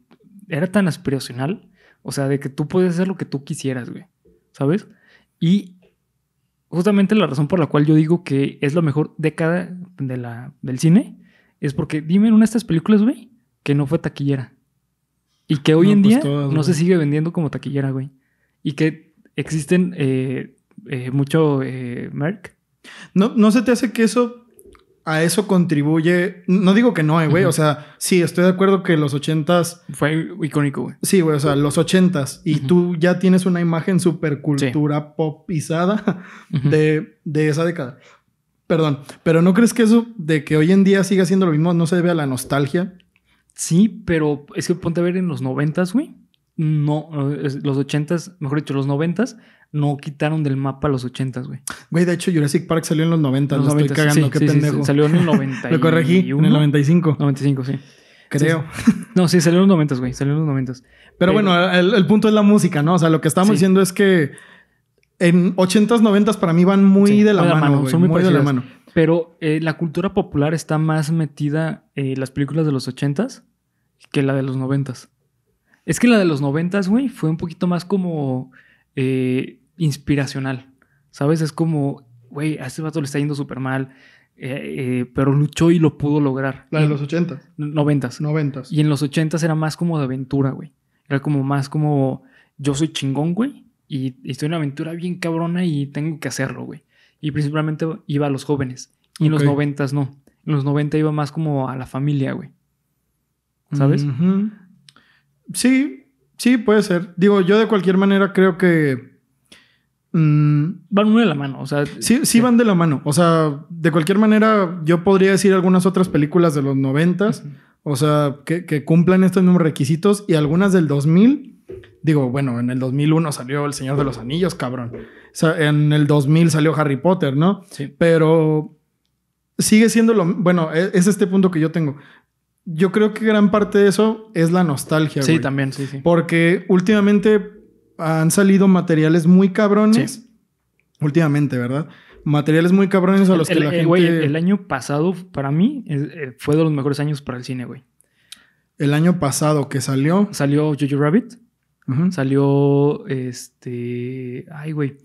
era tan aspiracional. O sea, de que tú puedes hacer lo que tú quisieras, güey. ¿Sabes? Y justamente la razón por la cual yo digo que es la mejor década de la, del cine es porque dime en una de estas películas, güey, que no fue taquillera. Y que hoy No, en pues día todas, no se sigue vendiendo como taquillera, güey. Y que existen eh, eh, mucho eh, Merck. ¿No, ¿No se te hace que eso a eso contribuye? No digo que no, güey. O sea, sí, estoy de acuerdo que los ochentas. Fue icónico, güey. Sí, güey, o sea, los ochentas. Y tú ya tienes una imagen super cultura popizada Ujú. de, de esa década. Perdón, pero ¿no crees que eso de que hoy en día siga siendo lo mismo no se debe a la nostalgia? Sí, pero es que ponte a ver en los noventas, güey. No, es- los ochentas, mejor dicho, los noventas no quitaron del mapa los ochentas, güey. Güey, de hecho, Jurassic Park salió en los 90. Los Lo estoy 90s, cagando, sí, qué sí, pendejo. sí, salió en el 91. Lo corregí, en el 95. 95, sí. Creo. No, sí, salió en los noventas, güey. Salió en los noventas. Pero, Pero- bueno, el, el punto es la música, ¿no? O sea, lo que estamos diciendo es que en 80s, 90s para mí van muy de la mano, mano, güey, son muy muy de la mano. Pero eh, la cultura popular está más metida en las películas de los ochentas que la de los noventas. Es que la de los noventas, güey, fue un poquito más como eh, inspiracional. ¿Sabes? Es como, güey, a este vato le está yendo súper mal, eh, eh, pero luchó y lo pudo lograr. La de Y- los 80s, noventas. 90s. Y en los ochentas era más como de aventura, güey. Era como más como yo soy chingón, güey. Y, estoy en una aventura bien cabrona y tengo que hacerlo, güey. Y principalmente iba a los jóvenes. Y en los noventas no. En los noventa iba más como a la familia, güey. ¿Sabes? Ujú. Sí, sí, puede ser. Digo, yo de cualquier manera creo que... mm, Van uno de la mano, o sea. sí, sí van de la mano. O sea, de cualquier manera yo podría decir algunas otras películas de los 90s. Ujú. O sea, que, que cumplan estos mismos requisitos y algunas del 2000. Digo, bueno, en el 2001 salió El Señor de los Anillos, cabrón. O sea, en el 2000 salió Harry Potter, ¿no? Sí. Pero sigue siendo lo... Bueno, e- es este punto que yo tengo. Yo creo que gran parte de eso es la nostalgia, Sí, güey. también, sí, sí. Porque últimamente han salido materiales muy cabrones. Últimamente, ¿verdad? Materiales muy cabrones a los el, que la el- gente... güey, el- el año pasado, para mí, fue de los mejores años para el cine, güey. el año pasado que salió... Salió Jojo Rabbit. Salió este. Ay, güey.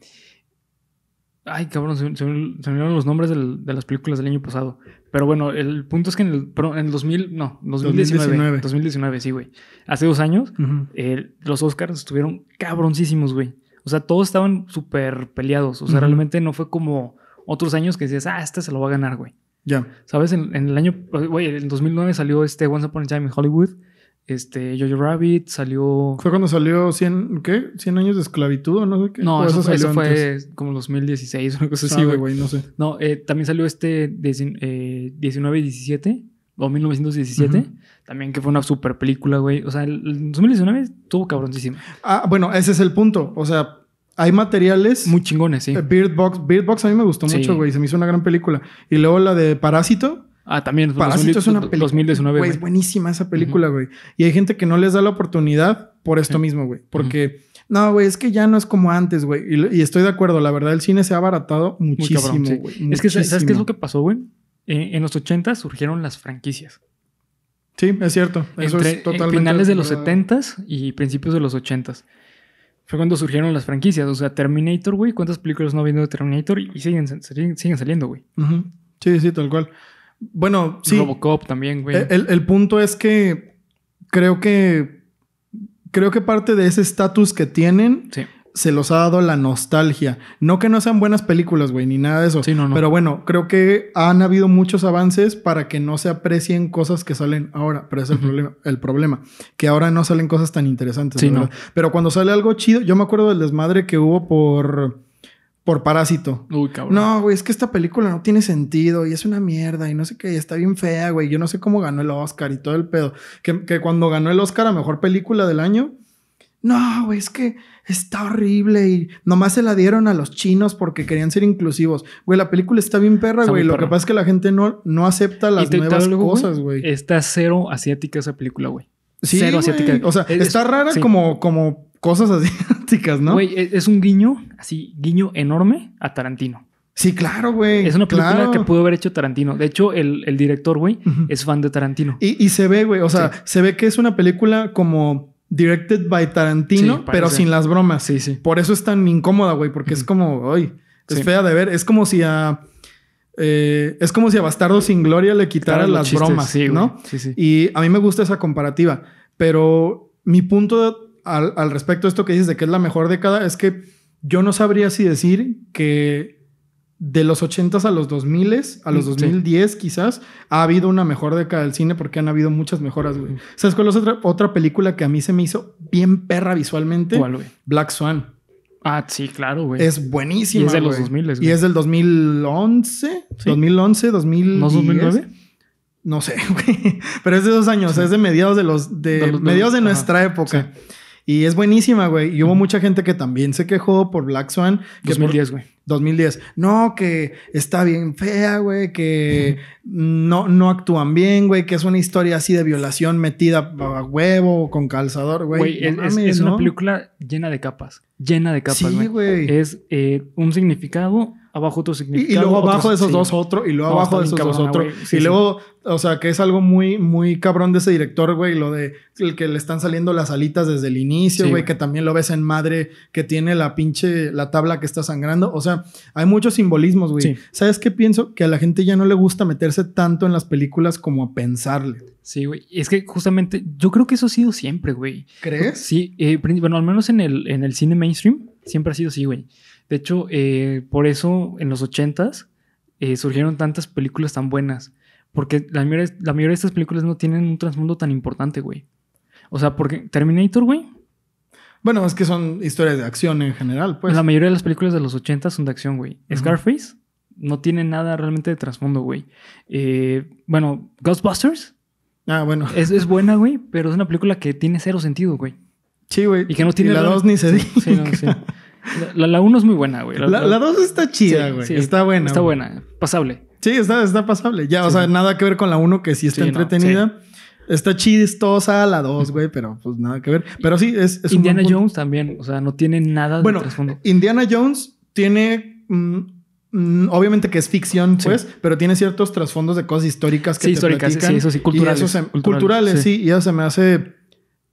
Ay, cabrón, se, se- se me olvidaron los nombres del- de las películas del año pasado. Pero bueno, el punto es que en el, en el 2000, no, 2019. 2019. 2019, sí, güey. Hace dos años, eh, los Oscars estuvieron cabroncísimos, güey. O sea, todos estaban súper peleados. O sea, realmente no fue como otros años que decías, ah, este se lo va a ganar, güey. Ya. ¿Sabes? En, en el año, güey, en 2009 salió este Once Upon a Time in Hollywood. Este, Jojo Rabbit salió. Fue cuando salió 100, ¿qué? 100 años de esclavitud o no sé qué. No, ¿O eso, fue- eso salió fue como 2016, una cosa así, güey. güey, no sé. No, eh, también salió este eh, 19 y 17 o 1917. Ujú. También que fue una super película, güey. O sea, el, el 2019 estuvo cabroncísimo. Ah, bueno, ese es el punto. O sea, hay materiales. Muy chingones, sí. Bird Box. A mí me gustó Sí. mucho, güey. Se me hizo una gran película. Y luego la de Parásito. Ah, también. Parásito es una película. 2019, Güey, es buenísima esa película, güey. Y hay gente que no les da la oportunidad por esto mismo, güey. Porque, no, güey, es que ya no es como antes, güey. Y, estoy de acuerdo, la verdad, el cine se ha abaratado muchísimo, sí. güey. Es que, ¿sabes qué es lo que pasó, güey? Eh, en los 80 surgieron las franquicias. Sí, es cierto. Eso Entre es totalmente. finales de los verdad. 70s y principios de los 80s. Fue cuando surgieron las franquicias. O sea, Terminator, güey. ¿Cuántas películas no ha habido de Terminator? Y siguen, siguen, saliendo, güey. Sí, sí, tal cual. Bueno, sí. Robocop también, güey. El, el- punto es que creo que. Creo que parte de ese estatus que tienen sí. se los ha dado la nostalgia. No que no sean buenas películas, güey, ni nada de eso. Sí, no, no. Pero bueno, creo que han habido muchos avances para que no se aprecien cosas que salen ahora. Pero es el, problema, el problema. Que ahora no salen cosas tan interesantes. Sí, verdad. Pero cuando sale algo chido, yo me acuerdo del desmadre que hubo por, por Parásito. Uy, cabrón. No, güey, es que esta película no tiene sentido y es una mierda y no sé qué, y está bien fea, güey. Yo no sé cómo ganó el Oscar y todo el pedo. Que, que cuando ganó el Oscar a mejor película del año, no, güey, es que está horrible y nomás se la dieron a los chinos porque querían ser inclusivos. Güey, la película está bien perra, Está güey. Lo perra. que pasa es que la gente no, no acepta las nuevas cosas, güey. Está cero asiática esa película, güey. Sí, cero güey. asiática. O sea, Es- está rara sí. como, como cosas asiáticas, ¿no? Güey, es, es un guiño, así, guiño enorme a Tarantino. Sí, claro, güey. Es una película claro. que pudo haber hecho Tarantino. De hecho, el, el director, güey, es fan de Tarantino. Y, y se ve, güey, o sea, Sí. se ve que es una película como directed by Tarantino, Sí, pero sin las bromas. Sí, sí. Por eso es tan incómoda, güey, porque es como, ay, es Sí. fea de ver. Es como si a. eh, es como si a Bastardo sin Gloria le los las chistes, bromas. ¿no? Sí, sí. Y a mí me gusta esa comparativa. Pero mi punto al, al respecto de esto que dices de que es la mejor década es que yo no sabría si decir que de los 80s a los 2000s, a los Mm, sí. 2010 quizás, ha habido una mejor década del cine porque han habido muchas mejoras, güey. ¿Sabes cuál es otra, otra película que a mí se me hizo bien perra visualmente? ¿Cuál, güey? Black Swan. Ah, sí, claro, güey. Es buenísima. Y es de los güey. 2000, güey. Y es del 2011, Sí. 2011, 2010. ¿No es 2009? No sé, güey. Pero es de dos años, es de mediados de los de, De los- de mediados de los- nuestra época. Y es buenísima, güey. Y hubo mucha gente que también se quejó por Black Swan. Que por- 2010, güey. 2010. No, que está bien fea, güey, que no, no actúan bien, güey, que es una historia así de violación metida a huevo con calzador, güey. Güey, No es, una ¿no? película llena de capas. Llena de capas, Sí, güey. güey. Es eh, un significado, abajo Y, significado. y luego abajo de esos sí. dos otro, y luego No, abajo de esos dos otro. Sí, y sí. luego, o sea, que es algo muy, muy cabrón de ese director, güey, lo de el que le están saliendo las alitas desde el inicio, güey, que también lo ves en madre, que tiene la pinche, la tabla que está sangrando. O sea, hay muchos simbolismos, güey. ¿Sabes qué pienso? Que a la gente ya no le gusta meterse tanto en las películas como a pensarle. Sí, güey. Es que justamente, yo creo que eso ha sido siempre, güey. ¿Crees? Sí, eh, bueno, al menos en el, en el cine mainstream, siempre ha sido así, güey. De hecho, eh, por eso en los ochentas eh, surgieron tantas películas tan buenas. Porque la mayoría, la mayoría de estas películas no tienen un trasfondo tan importante, güey. O sea, porque Terminator, güey, Bueno, es que son historias de acción en general, pues. la mayoría de las películas de los ochentas son de acción, güey. Scarface no tiene nada realmente de trasfondo, güey. Eh, bueno, Ghostbusters Ah, bueno. es, es buena, güey, pero es una película que tiene cero sentido, güey. Sí, güey. Y que no tiene la real- 2 ni se Sí, diga. sí, no, sí. La, la uno es muy buena, güey. La, la 2 está chida, Sí, güey. sí, está buena. Está güey. buena, pasable. Sí, está, está pasable. Ya, o Sí, sea, sí. nada que ver con la 1 que sí está Sí, no, entretenida. Está chistosa la 2, güey, pero pues nada que ver. Pero sí, es, es un Indiana punto. Jones también, o sea, no tiene nada Bueno, de trasfondo. Indiana Jones tiene. mm, mm, obviamente que es ficción, Sí. pues, pero tiene ciertos trasfondos de cosas históricas que Sí, te históricas, platican. sí, eso sí, culturales, Y eso se- culturales, culturales, sí. Y eso se me hace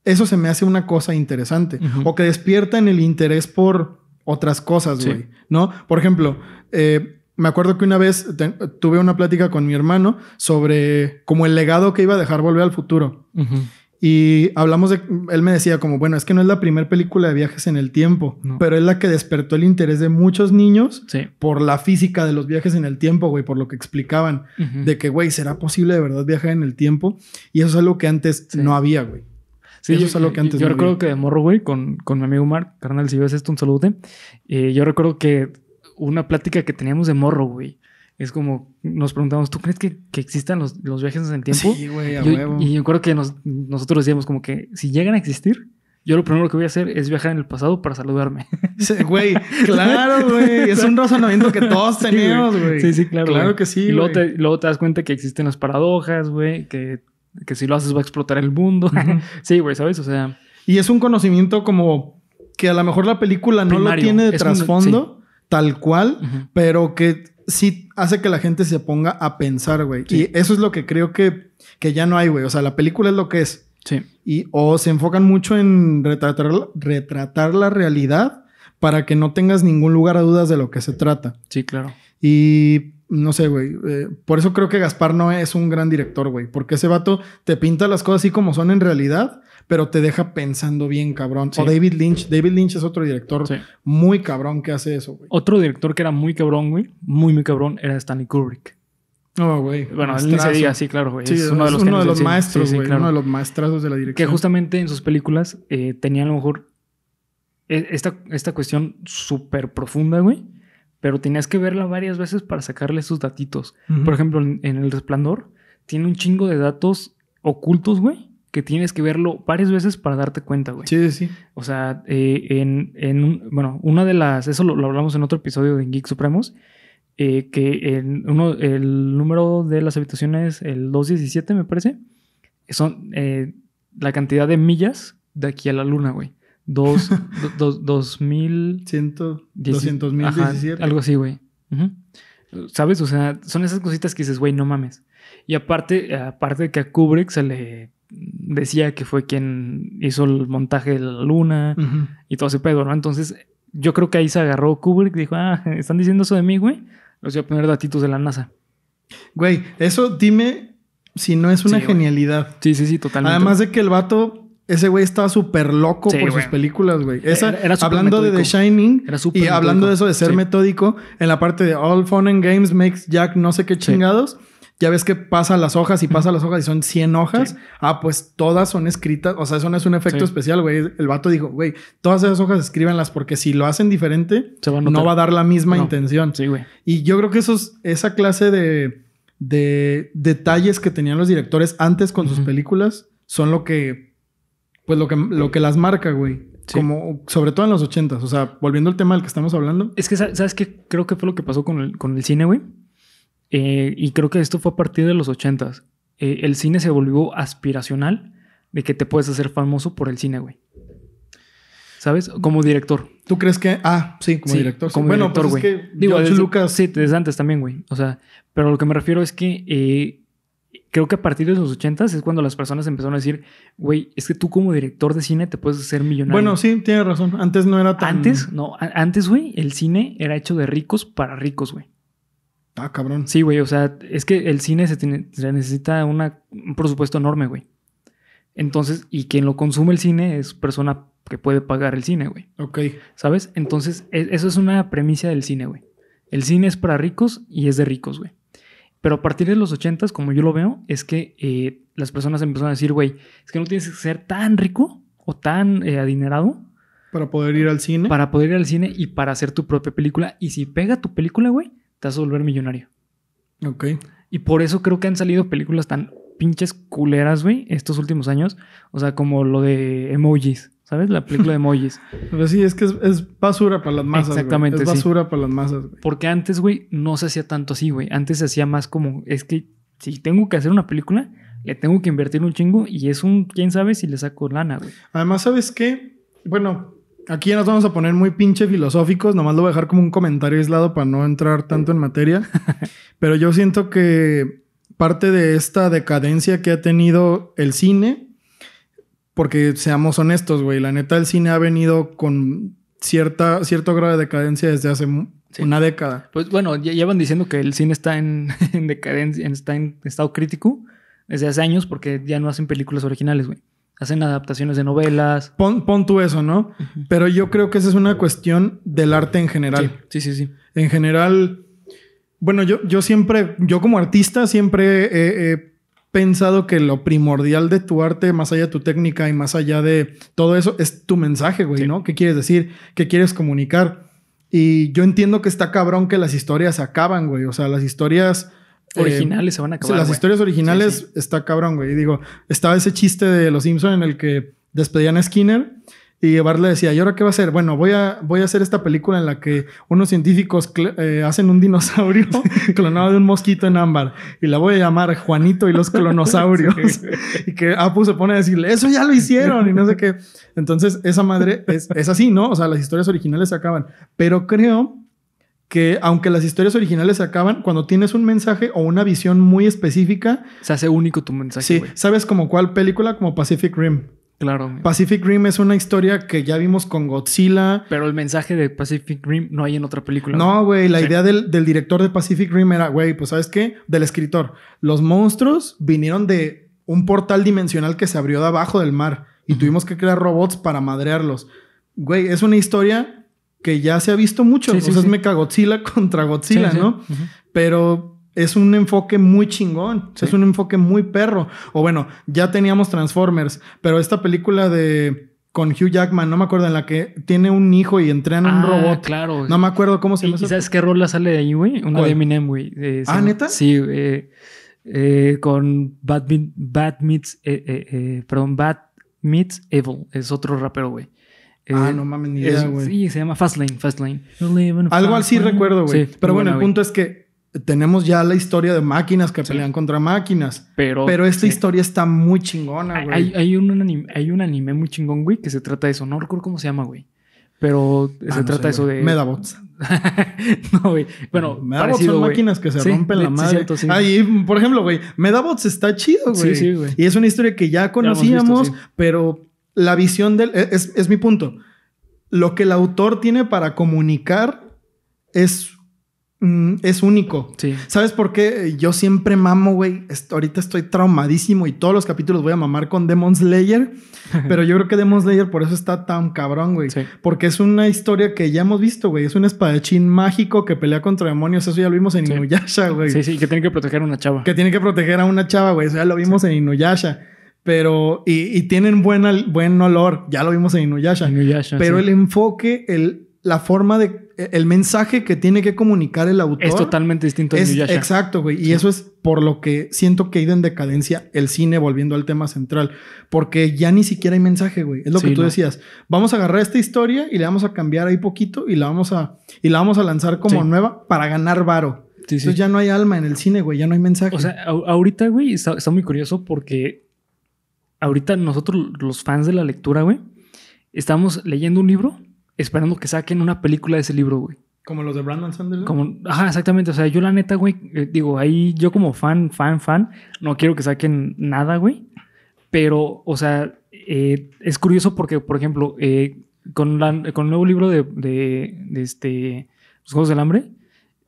eso se me hace una cosa interesante. Ujú. O que despiertan el interés por otras cosas, Sí. güey. ¿No? Por ejemplo, eh, me acuerdo que una vez te- tuve una plática con mi hermano sobre como el legado que iba a dejar Volver al Futuro. Ujú. Y hablamos de, él me decía como, bueno, es que no es la primera película de viajes en el tiempo, No. pero es la que despertó el interés de muchos niños Sí. por la física de los viajes en el tiempo, güey, por lo que explicaban, de que, güey, ¿será posible de verdad viajar en el tiempo? Y eso es algo que antes Sí. no había, güey. Sí, Eso yo, es algo que antes yo no recuerdo que de morro, güey, con, con mi amigo Mark, carnal, si ves esto, un saludo. yo recuerdo que una plática que teníamos de morro, güey, es como nos preguntamos, ¿tú crees que, que existan los, los viajes en el tiempo? Sí, güey, a Yo- huevo. y yo creo que nos- nosotros decíamos como que si llegan a existir, yo lo primero que voy a hacer es viajar en el pasado para saludarme. Sí, Güey, claro, güey. Es un razonamiento que todos Sí, tenemos, güey. Sí, sí, claro. Claro güey. que sí, Y luego te, luego te das cuenta que existen las paradojas, güey, que, que si lo haces va a explotar el mundo. Sí, güey, ¿sabes? O sea, Y es un conocimiento como que a lo mejor la película no Primario. lo tiene de un- trasfondo, tal cual, pero que sí hace que la gente se ponga a pensar, güey. Sí. Y eso es lo que creo que, que ya no hay, güey. O sea, la película es lo que es. sí. Y o se enfocan mucho en retratar, retratar la realidad para que no tengas ningún lugar a dudas de lo que se trata. Sí, claro. Y no sé, güey. eh, por eso creo que Gaspar Noé es un gran director, güey. Porque ese vato te pinta las cosas así como son en realidad, pero te deja pensando bien, cabrón. Sí. O David Lynch. David Lynch es otro director Sí. muy cabrón que hace eso, güey. Otro director que era muy cabrón, güey, muy, muy cabrón, era Stanley Kubrick. No, güey. Bueno, él se diga, sí, claro, güey. Sí, es uno de los, uno de maestros, güey. claro. Uno de los maestrazos de la Que dirección. justamente en sus películas eh, tenían a lo mejor e- esta, esta cuestión súper profunda, güey. Pero tenías que verla varias veces para sacarle sus datitos. Por ejemplo, en, en El Resplandor tiene un chingo de datos ocultos, güey, que tienes que verlo varias veces para darte cuenta, güey. Sí, sí, sí. O sea, eh, en, en un- bueno, una de las, eso lo, lo hablamos en otro episodio de Geek Supremos, eh, que en uno, el número de las habitaciones, el 217 me parece, son eh, la cantidad de millas de aquí a la luna, güey. Dos, do- dos, dos mil... Ciento, doscientos mil Ajá, diecisiete. Algo así, güey. ¿Sabes? O sea, son esas cositas que dices, güey, no mames. Y aparte, aparte de que a Kubrick se le decía que fue quien hizo el montaje de la luna y todo ese pedo, ¿no? Entonces, yo creo que ahí se agarró Kubrick y dijo, ah, están diciendo eso de mí, güey. Los voy a poner datitos de la NASA. Güey, eso dime si no es una Sí, güey. genialidad. Sí, sí, sí, totalmente. Además de que el vato, ese güey estaba súper loco Sí, por güey. sus películas, güey. Esa, Era- era hablando de The. Shining Era y hablando metódico. de eso de ser Sí. metódico, en la parte de All Fun and Games makes Jack no sé qué chingados. Ya ves que pasa las hojas y pasa las hojas y son 100 hojas. Ah, pues todas son escritas. O sea, eso no es un efecto especial, güey. El vato dijo, güey, todas esas hojas escríbanlas porque si lo hacen diferente, Se va a no va a dar la misma No. intención. Sí, güey. Y yo creo que esos, esa clase de, de detalles que tenían los directores antes con sus películas son lo que, pues lo que, lo que las marca, güey. Sí. Como, sobre todo en los ochentas. O sea, volviendo al tema del que estamos hablando. Es que, sa- ¿sabes qué? Creo que fue lo que pasó con el, con el cine, güey. Eh, y creo que esto fue a partir de los ochentas. Eh, el cine se volvió aspiracional de que te puedes hacer famoso por el cine, güey. ¿Sabes? Como director. ¿Tú crees que, ah, sí, como Sí, director? Como bueno, director, pues güey. es que Digo, desde- Lucas. Sí, desde antes también, güey. O sea, pero lo que me refiero es que eh, creo que a partir de los ochentas es cuando las personas empezaron a decir, güey, es que tú como director de cine te puedes hacer millonario. Bueno, sí, tienes razón. Antes no era tan. Antes, no, antes, güey, el cine era hecho de ricos para ricos, güey. Ah, cabrón. Sí, güey, o sea, es que el cine se, tiene- se necesita una, un presupuesto enorme, güey. Entonces, y quien lo consume el cine es persona que puede pagar el cine, güey. Ok. ¿Sabes? Entonces, e- eso es una premisa del cine, güey. El cine es para ricos y es de ricos, güey. Pero a partir de los ochentas, como yo lo veo, es que eh, las personas empezaron a decir, güey, es que no tienes que ser tan rico o tan eh, adinerado Para poder ir al cine. para poder ir al cine y para hacer tu propia película. Y si pega tu película, güey, te vas a volver millonario. Ok. Y por eso creo que han salido películas tan pinches culeras, güey, estos últimos años. O sea, como lo de emojis, ¿sabes? La película de emojis. Pero sí, es que es, es basura para las masas. güey. Exactamente, Es sí. basura para las masas, güey. Porque antes, güey, no se hacía tanto así, güey. Antes se hacía más como, es que si tengo que hacer una película, le tengo que invertir un chingo y es un, quién sabe si le saco lana, güey. Además, ¿sabes qué? Bueno, aquí ya nos vamos a poner muy pinche filosóficos. Nomás lo voy a dejar como un comentario aislado para no entrar tanto en materia. Pero yo siento que parte de esta decadencia que ha tenido el cine Porque seamos honestos, güey. La neta, el cine ha venido con cierta, cierto grado de decadencia desde hace una década. Pues bueno, ya, van diciendo que el cine está en, decadencia, está en estado crítico desde hace años porque ya no hacen películas originales, güey. Hacen adaptaciones de novelas. Pon, pon tú eso, ¿no? Pero yo creo que esa es una cuestión del arte en general. Sí, sí, sí. En general, bueno, yo, yo siempre, yo como artista siempre he, pensado que lo primordial de tu arte, más allá de tu técnica y más allá de todo eso, es tu mensaje, güey, ¿no? ¿Qué quieres decir? ¿Qué quieres comunicar? Y yo entiendo que está cabrón que las historias acaban, güey. O sea, las historias Originales se van a acabar. Las historias originales está cabrón, güey. Digo, estaba ese chiste de Los Simpson en el que despedían a Skinner y Bart le decía, ¿y ahora qué va a hacer? Bueno, voy a, voy a hacer esta película en la que unos científicos eh, hacen un dinosaurio clonado de un mosquito en ámbar y la voy a llamar Juanito y los clonosaurios. y que Apu se pone a decirle, eso ya lo hicieron y no sé qué. Entonces, esa madre es, es así, ¿no? O sea, las historias originales se acaban. Pero creo que aunque las historias originales se acaban, cuando tienes un mensaje o una visión muy específica... Se hace único tu mensaje. Sí, ¿sabes como cuál película? Como Pacific Rim. Claro. Pacific Rim es una historia que ya vimos con Godzilla. Pero el mensaje de Pacific Rim no hay en otra película. No, güey. La idea del, director de Pacific Rim era, güey, pues ¿sabes qué? Del escritor. Los monstruos vinieron de un portal dimensional que se abrió de abajo del mar. Y tuvimos que crear robots para madrearlos. Güey, es una historia que ya se ha visto mucho. Sí, sí, es Mecha Godzilla contra Godzilla, ¿no? Pero es un enfoque muy chingón. Es un enfoque muy perro. O bueno, ya teníamos Transformers, pero esta película de con Hugh Jackman, no me acuerdo, en la que tiene un hijo y entrena un ah, robot. claro. No me acuerdo cómo se llama. ¿Y sabes qué rola sale de ahí, güey? Una de Eminem, güey. ah, ¿neta? Sí, eh, eh, con Bad, Bad Meets... Eh, perdón, Bad Meets Evil. Es otro rapero, güey ah, eh, no mames, ni idea, güey. Sí, se llama Fastlane, Fastlane. Algo así recuerdo, güey. Pero bueno, el punto es que tenemos ya la historia de máquinas que pelean contra máquinas. Pero, pero esta historia está muy chingona, güey. Hay, hay, un anime, hay un anime muy chingón, güey, que se trata de eso. No recuerdo cómo se llama, güey. Pero ah, se trata de eso de. Medabots. no, güey. Bueno, Medabots son máquinas que se rompen la madre. Sí, por ejemplo, güey, Medabots está chido, güey. Sí, sí, güey. Y es una historia que ya conocíamos, pero la visión del... Es, es mi punto. Lo que el autor tiene para comunicar es mm, es único. Sí. ¿Sabes por qué? Yo siempre mamo, güey. Ahorita estoy traumadísimo y todos los capítulos voy a mamar con Demon Slayer. pero yo creo que Demon Slayer por eso está tan cabrón, güey. Porque es una historia que ya hemos visto, güey. Es un espadachín mágico que pelea contra demonios. Eso ya lo vimos en Inuyasha, güey. Sí, sí, que tiene que proteger a una chava. Que tiene que proteger a una chava, güey. Eso ya lo vimos en Inuyasha. Pero, y, tienen buena, buen olor, ya lo vimos en Inuyasha. pero el enfoque, el, la forma de, el mensaje que tiene que comunicar el autor. Es totalmente distinto Inuyasha. Exacto, güey. Y eso es por lo que siento que ha ido en decadencia el cine, volviendo al tema central. Porque ya ni siquiera hay mensaje, güey. Es lo que tú decías. Vamos a agarrar esta historia y le vamos a cambiar ahí poquito y la vamos a, y la vamos a lanzar como nueva para ganar varo. Entonces ya no hay alma en el cine, güey. Ya no hay mensaje. O sea, ahorita, güey, está muy curioso porque ahorita nosotros, los fans de la lectura, güey, estamos leyendo un libro esperando que saquen una película de ese libro, güey. Como los de Brandon Sanderson. Como, ajá, exactamente. O sea, yo la neta, güey, eh, digo, ahí yo como fan, fan, fan, no quiero que saquen nada, güey. Pero, o sea, eh, es curioso porque, por ejemplo, eh, con, con el nuevo libro de, de, este, Los Juegos del Hambre,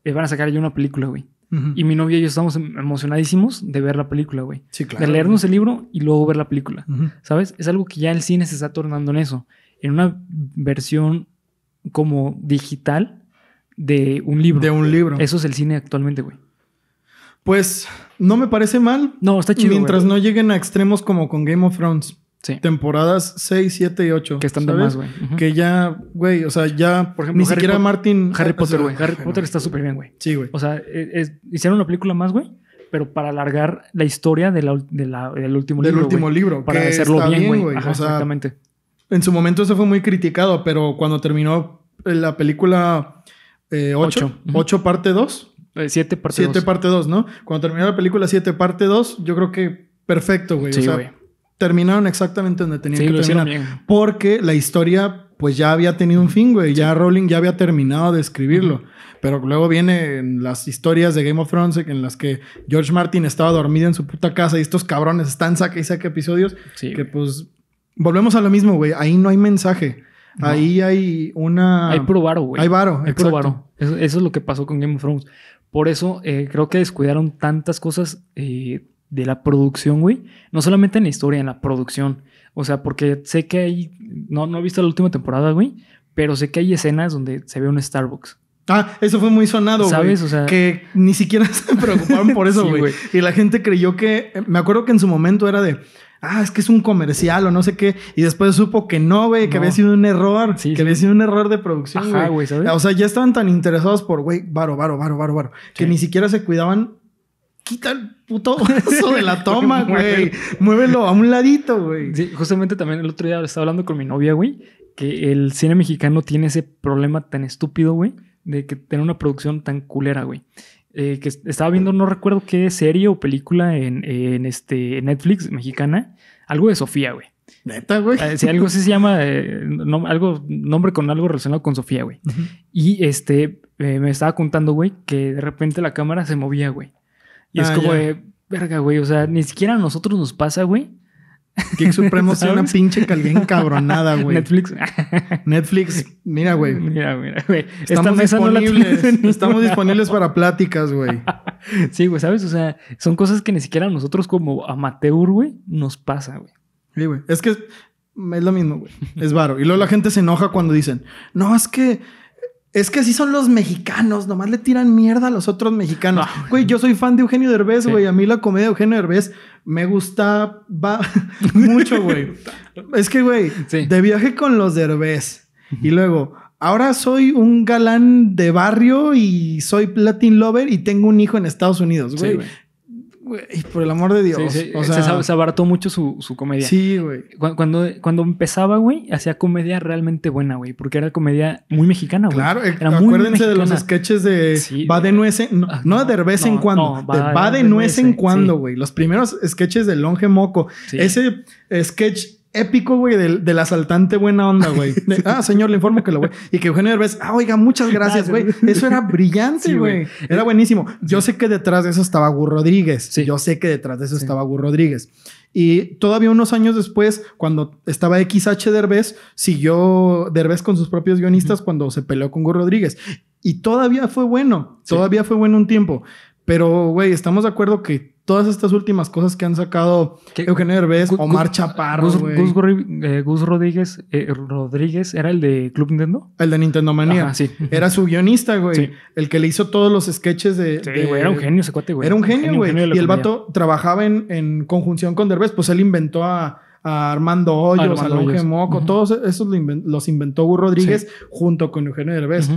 van a sacar ya una película, güey. Y mi novia y yo estamos em, emocionadísimos de ver la película, güey. Sí, claro. De leernos el libro y luego ver la película. ¿Sabes? Es algo que ya el cine se está tornando en eso. En una versión como digital de un libro. De un libro. Eso es el cine actualmente, güey. Pues no me parece mal. No, está chido. Mientras no lleguen a extremos como con Game of Thrones. Temporadas 6, 7 y 8. Que están de más, güey. Que ya, güey, o sea, ya, por ejemplo, ni siquiera Martin. Harry Potter, güey. Harry Potter está súper bien, güey. Sí, güey. O sea, e, hicieron una película más, güey, pero para alargar la historia de la, del último libro. Del último libro. Para hacerlo bien, güey. exactamente. En su momento eso fue muy criticado, pero cuando terminó la película 8, eh, 8, parte 2. 7 parte 2. 7 parte 2, ¿no? Cuando terminó la película 7 parte 2, yo creo que perfecto, güey. Sí, güey terminaron exactamente donde tenían que terminar. Porque la historia, pues ya había tenido un fin, güey. Ya Rowling ya había terminado de escribirlo. Pero luego vienen las historias de Game of Thrones en las que George Martin estaba dormido en su puta casa y estos cabrones están saca y saca episodios. que pues volvemos a lo mismo, güey. Ahí no hay mensaje. Ahí hay una. Hay puro varo, güey. Hay varo, Hay puro varo. Eso, eso es lo que pasó con Game of Thrones. Por eso eh, creo que descuidaron tantas cosas eh, de la producción, güey. No solamente en la historia, en la producción. O sea, porque sé que hay. No, no he visto la última temporada, güey. Pero sé que hay escenas donde se ve un Starbucks. Ah, eso fue muy sonado, güey. ¿Sabes? O sea- Que ni siquiera se preocuparon por eso, güey. güey. y la gente creyó que. Me acuerdo que en su momento era de. Ah, es que es un comercial o no sé qué. Y después supo que no, güey, que No. había sido un error. Sí, que sí. había sido un error de producción, Ajá, güey, ¿sabes? O sea, ya estaban tan interesados por, güey, varo, varo, varo, varo, varo. Que ni siquiera se cuidaban. Quita el puto brazo de la toma, güey. Muévelo. Muévelo a un ladito, güey. Sí, justamente también el otro día estaba hablando con mi novia, güey, que el cine mexicano tiene ese problema tan estúpido, güey, de que tener una producción tan culera, güey. Eh, que estaba viendo, no recuerdo qué serie o película en, en este Netflix mexicana, algo de Sofía, güey. Neta, güey. Eh, sí, algo así se llama, eh, no- algo, nombre con algo relacionado con Sofía, güey. Y este, eh, me estaba contando, güey, que de repente la cámara se movía, güey. Y es Ah, como de, verga, güey, o sea, ni siquiera a nosotros nos pasa, güey. Geek Supremo tiene una pinche calidad encabronada, güey. Netflix. Netflix, mira, güey. Mira, mira, güey. Esta Estamos no disponibles. estamos disponibles para pláticas, güey. Sí, güey, ¿sabes? O sea, son cosas que ni siquiera a nosotros como amateur, güey, nos pasa, güey. Sí, güey. Es que es, es lo mismo, güey. Es varo. Y luego la gente se enoja cuando dicen, no, es que. Es que así son los mexicanos, nomás le tiran mierda a los otros mexicanos. No. Güey, yo soy fan de Eugenio Derbez, Sí. güey. A mí la comedia de Eugenio Derbez me gusta va mucho, güey. es que, güey, Sí. de viaje con los Derbez. Y luego, ahora soy un galán de barrio y soy Latin lover y tengo un hijo en Estados Unidos, Sí, güey. Güey. Por el amor de Dios. Sí, sí. O se, sea, se abarató mucho su, su comedia. sí, güey. Cu- Cuando, cuando empezaba, güey, hacía comedia realmente buena, güey. Porque era comedia muy mexicana, güey. Claro, eh, Era muy acuérdense de los sketches de Sí, va de nuez en, no, Ah, no de vez en cuando, no, de va- va de de nuez en cuando, güey. Los primeros sketches de Longe Moco. Ese sketch épico, güey, del, del asaltante buena onda, güey. Ah, señor, le informo que lo güey. Y que Eugenio Derbez, ah, oiga, muchas gracias, Ah, güey. sí. Eso era brillante, Sí, güey. güey. Era buenísimo. Yo sé que detrás de eso estaba Gus Rodríguez. Sí. Yo sé que detrás de eso Sí. estaba Gus Rodríguez. Y todavía unos años después, cuando estaba XH Derbez, siguió Derbez con sus propios guionistas cuando se peleó con Gus Rodríguez. Y todavía fue bueno. Todavía fue bueno un tiempo. Pero, güey, estamos de acuerdo que todas estas últimas cosas que han sacado ¿Qué? Eugenio Derbez, Gu- Omar Gus- Chaparro, Gus. Gus eh, Gus Rodríguez, eh, Rodríguez era el de Club Nintendo. El de Nintendo Manía. Ajá, sí. Era su guionista, güey. Sí. El que le hizo todos los sketches de... Sí, de- güey, era un genio ese cuate, güey. Era un genio, güey. Y el vato trabajaba en, en conjunción con Derbez. Pues él inventó a, a Armando Hoyos, a Armando Longe. Moco. Todos esos los inventó Gus Rodríguez junto con Eugenio Derbez.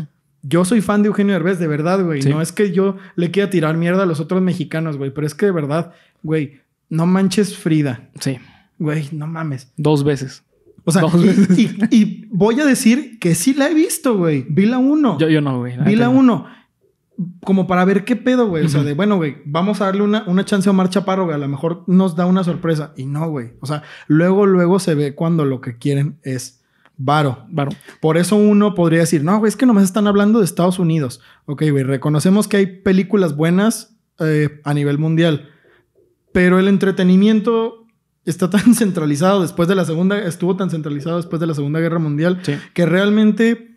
Yo soy fan de Eugenio Derbez, de verdad, güey. Sí. No es que yo le quiera tirar mierda a los otros mexicanos, güey. Pero es que de verdad, güey, no manches Frida. Sí, Güey, no mames. dos veces. O sea, Dos y, veces. y- y voy a decir que sí la he visto, güey. Vi la uno. Yo, yo no, güey. Vi la neta no. 1. Como para ver qué pedo, güey. O sea, de bueno, güey, vamos a darle una, una chance a Omar Chaparro, güey. A lo mejor nos da una sorpresa. Y no, güey. O sea, luego, luego se ve cuando lo que quieren es varo. Varo. Por eso uno podría decir, no, güey, es que nomás están hablando de Estados Unidos. Ok, güey, reconocemos que hay películas buenas eh, a nivel mundial. Pero el entretenimiento está tan centralizado después de la segunda, estuvo tan centralizado después de la Segunda Guerra Mundial Sí. que realmente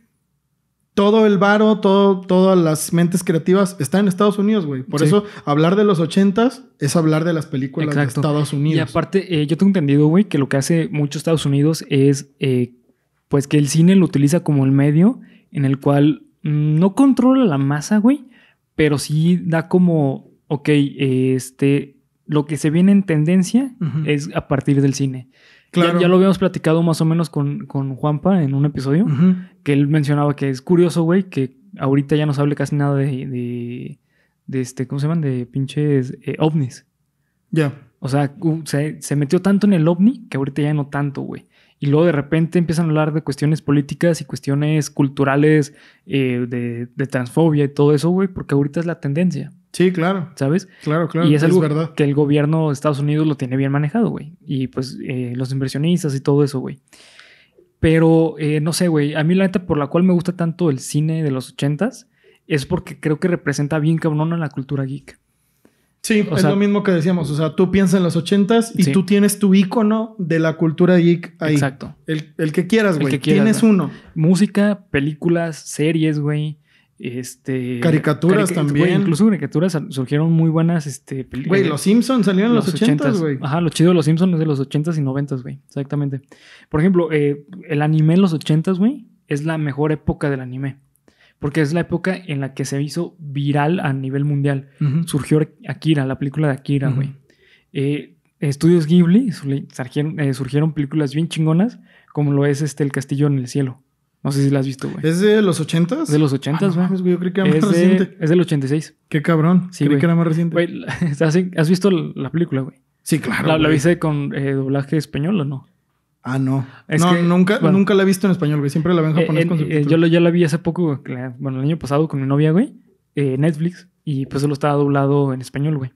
todo el varo, todo, todas las mentes creativas están en Estados Unidos, güey. Por Sí. eso hablar de los ochentas es hablar de las películas Exacto. de Estados Unidos. Y aparte, eh, yo tengo entendido, güey, que lo que hace mucho Estados Unidos es, eh, pues, que el cine lo utiliza como el medio en el cual no controla la masa, güey, pero sí da como, ok, este, lo que se viene en tendencia es a partir del cine. Claro. Ya, ya lo habíamos platicado más o menos con, con Juanpa en un episodio, que él mencionaba que es curioso, güey, que ahorita ya no se hable casi nada de, de, de este, ¿cómo se llaman? De pinches eh, ovnis. Ya. O sea, se metió tanto en el ovni que ahorita ya no tanto, güey. Y luego de repente empiezan a hablar de cuestiones políticas y cuestiones culturales, eh, de, de transfobia y todo eso, güey, porque ahorita es la tendencia, Sí, claro. ¿sabes? Claro, claro. y es algo verdad. que el gobierno de Estados Unidos lo tiene bien manejado, güey. Y pues eh, los inversionistas y todo eso, güey. Pero eh, no sé, güey. A mí la neta por la cual me gusta tanto el cine de los ochentas es porque creo que representa bien cabrón a la cultura geek. Sí, O es sea- lo mismo que decíamos. O sea, tú piensas en los ochentas y Sí. tú tienes tu icono de la cultura geek ahí. Exacto. El, el que quieras, güey. Tienes uno. Música, películas, series, güey. Este. Caricaturas también. incluso caricaturas surgieron muy buenas. Este, Güey, eh, los Simpsons salieron en los ochentas, güey. Ajá, lo chido de los Simpsons es de los 80s y 90s, güey. Exactamente. Por ejemplo, eh, el anime en los 80s, güey, es la mejor época del anime. Porque es la época en la que se hizo viral a nivel mundial. Surgió Akira, la película de Akira, güey. Eh, estudios Ghibli surgieron, eh, surgieron películas bien chingonas, como lo es este El Castillo en el Cielo. No sé si la has visto, güey. ¿Es de los ochentas? Es de los 80s, Ah, no güey. güey. Yo creí que era es, más de- reciente. es del 86. Qué cabrón. Sí, creí que era más reciente. Güey, ¿has visto la película, güey? sí, claro. ¿La, la viste con eh, doblaje español o no? Ah, no. Es no, que- nunca, bueno. nunca la he visto en español, güey. Siempre la veo en Eh, japonés con eh, subtítulos. yo lo- ya la vi hace poco, bueno, el año pasado con mi novia, güey, eh, Netflix, y pues solo estaba doblado en español, güey.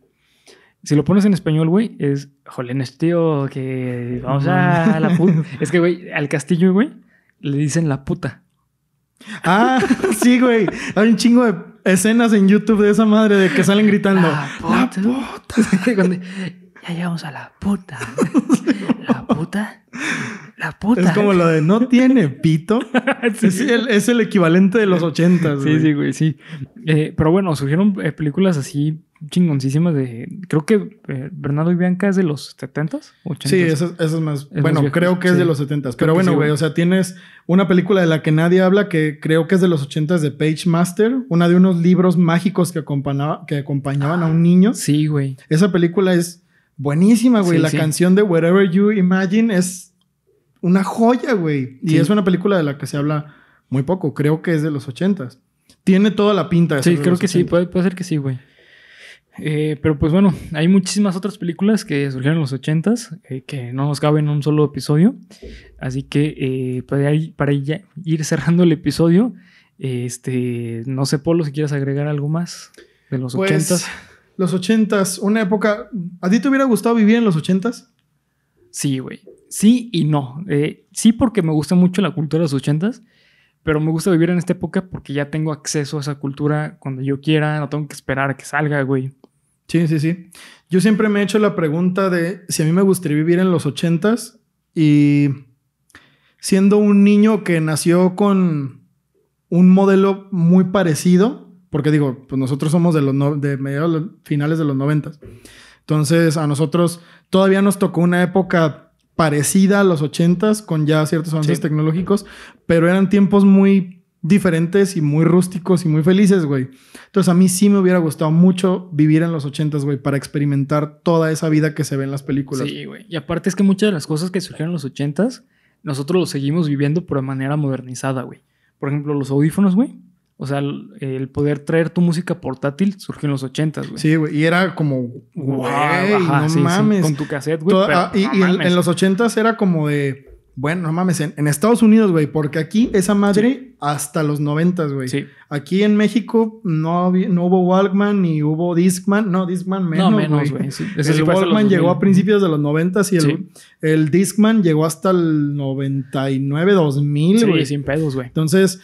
Si lo pones en español, güey, es, jolenes, tío, que vamos a la puta. es que, güey, al castillo, güey, le dicen la puta. Ah, sí, güey. Hay un chingo de escenas en YouTube de esa madre de que salen gritando. La La puta". ya llegamos a la puta. la puta. La puta. Es como lo de no tiene pito. Sí. Es, el, es el equivalente de los ochentas, Sí, güey. sí, güey, sí. Eh, pero bueno, surgieron eh, películas así chingoncísimas de... Creo que eh, Bernardo y Bianca es de los 70s, 80s. Sí, eso, es- eso es más. Es bueno, más creo que es sí. de los 70 Creo Pero bueno, sí, güey, o sea, tienes una película de la que nadie habla que creo que es de los 80 de Page Master, una de unos libros mágicos que, acompañaba- que acompañaban a un niño. Sí, güey. Esa película es buenísima, güey. Sí, la sí. canción de Wherever You Imagine es una joya, güey. Y Sí. es una película de la que se habla muy poco. Creo que es de los 80 Tiene toda la pinta de Sí, de creo que sí, 80s. puede, puede ser que sí, güey. Eh, pero pues bueno, hay muchísimas otras películas que surgieron en los 80s eh, que no nos caben en un solo episodio. Así que eh, para, ir, para ir cerrando el episodio, eh, este, no sé, Polo, si quieres agregar algo más de los Pues, 80s. Los 80s, una época. ¿A ti te hubiera gustado vivir en los 80s? Sí, güey. Sí y no. Eh, sí porque me gusta mucho la cultura de los ochentas, pero me gusta vivir en esta época porque ya tengo acceso a esa cultura cuando yo quiera, no tengo que esperar a que salga, güey. Sí, sí, sí. Yo siempre me he hecho la pregunta de si a mí me gustaría vivir en los 80s y siendo un niño que nació con un modelo muy parecido, porque digo, pues nosotros somos de los no- de mediados finales de los 90. Entonces, a nosotros todavía nos tocó una época parecida a los 80s con ya ciertos avances Sí. tecnológicos, pero eran tiempos muy diferentes y muy rústicos y muy felices, güey. Entonces a mí sí me hubiera gustado mucho vivir en los 80s, güey, para experimentar toda esa vida que se ve en las películas. Sí, güey. Y aparte es que muchas de las cosas que surgieron en los ochentas, nosotros lo seguimos viviendo de manera modernizada, güey. Por ejemplo, los audífonos, güey. O sea, el, poder traer tu música portátil surgió en los ochentas, güey. Sí, güey. Y era como, ajá, no sí, sí, mames. Con tu cassette, güey. Pero ah, y no y en, los 80s era como de, bueno, no mames, en, en Estados Unidos, güey, porque aquí esa madre hasta los 90s, güey. Sí. Aquí en México no, había- no hubo Walkman ni hubo Discman. No, Discman menos, no, menos, güey. El Walkman llegó 2000. a principios de los 90 y el, el Discman llegó hasta el 99, 2000, Sí, güey. sin pedos, güey. Entonces,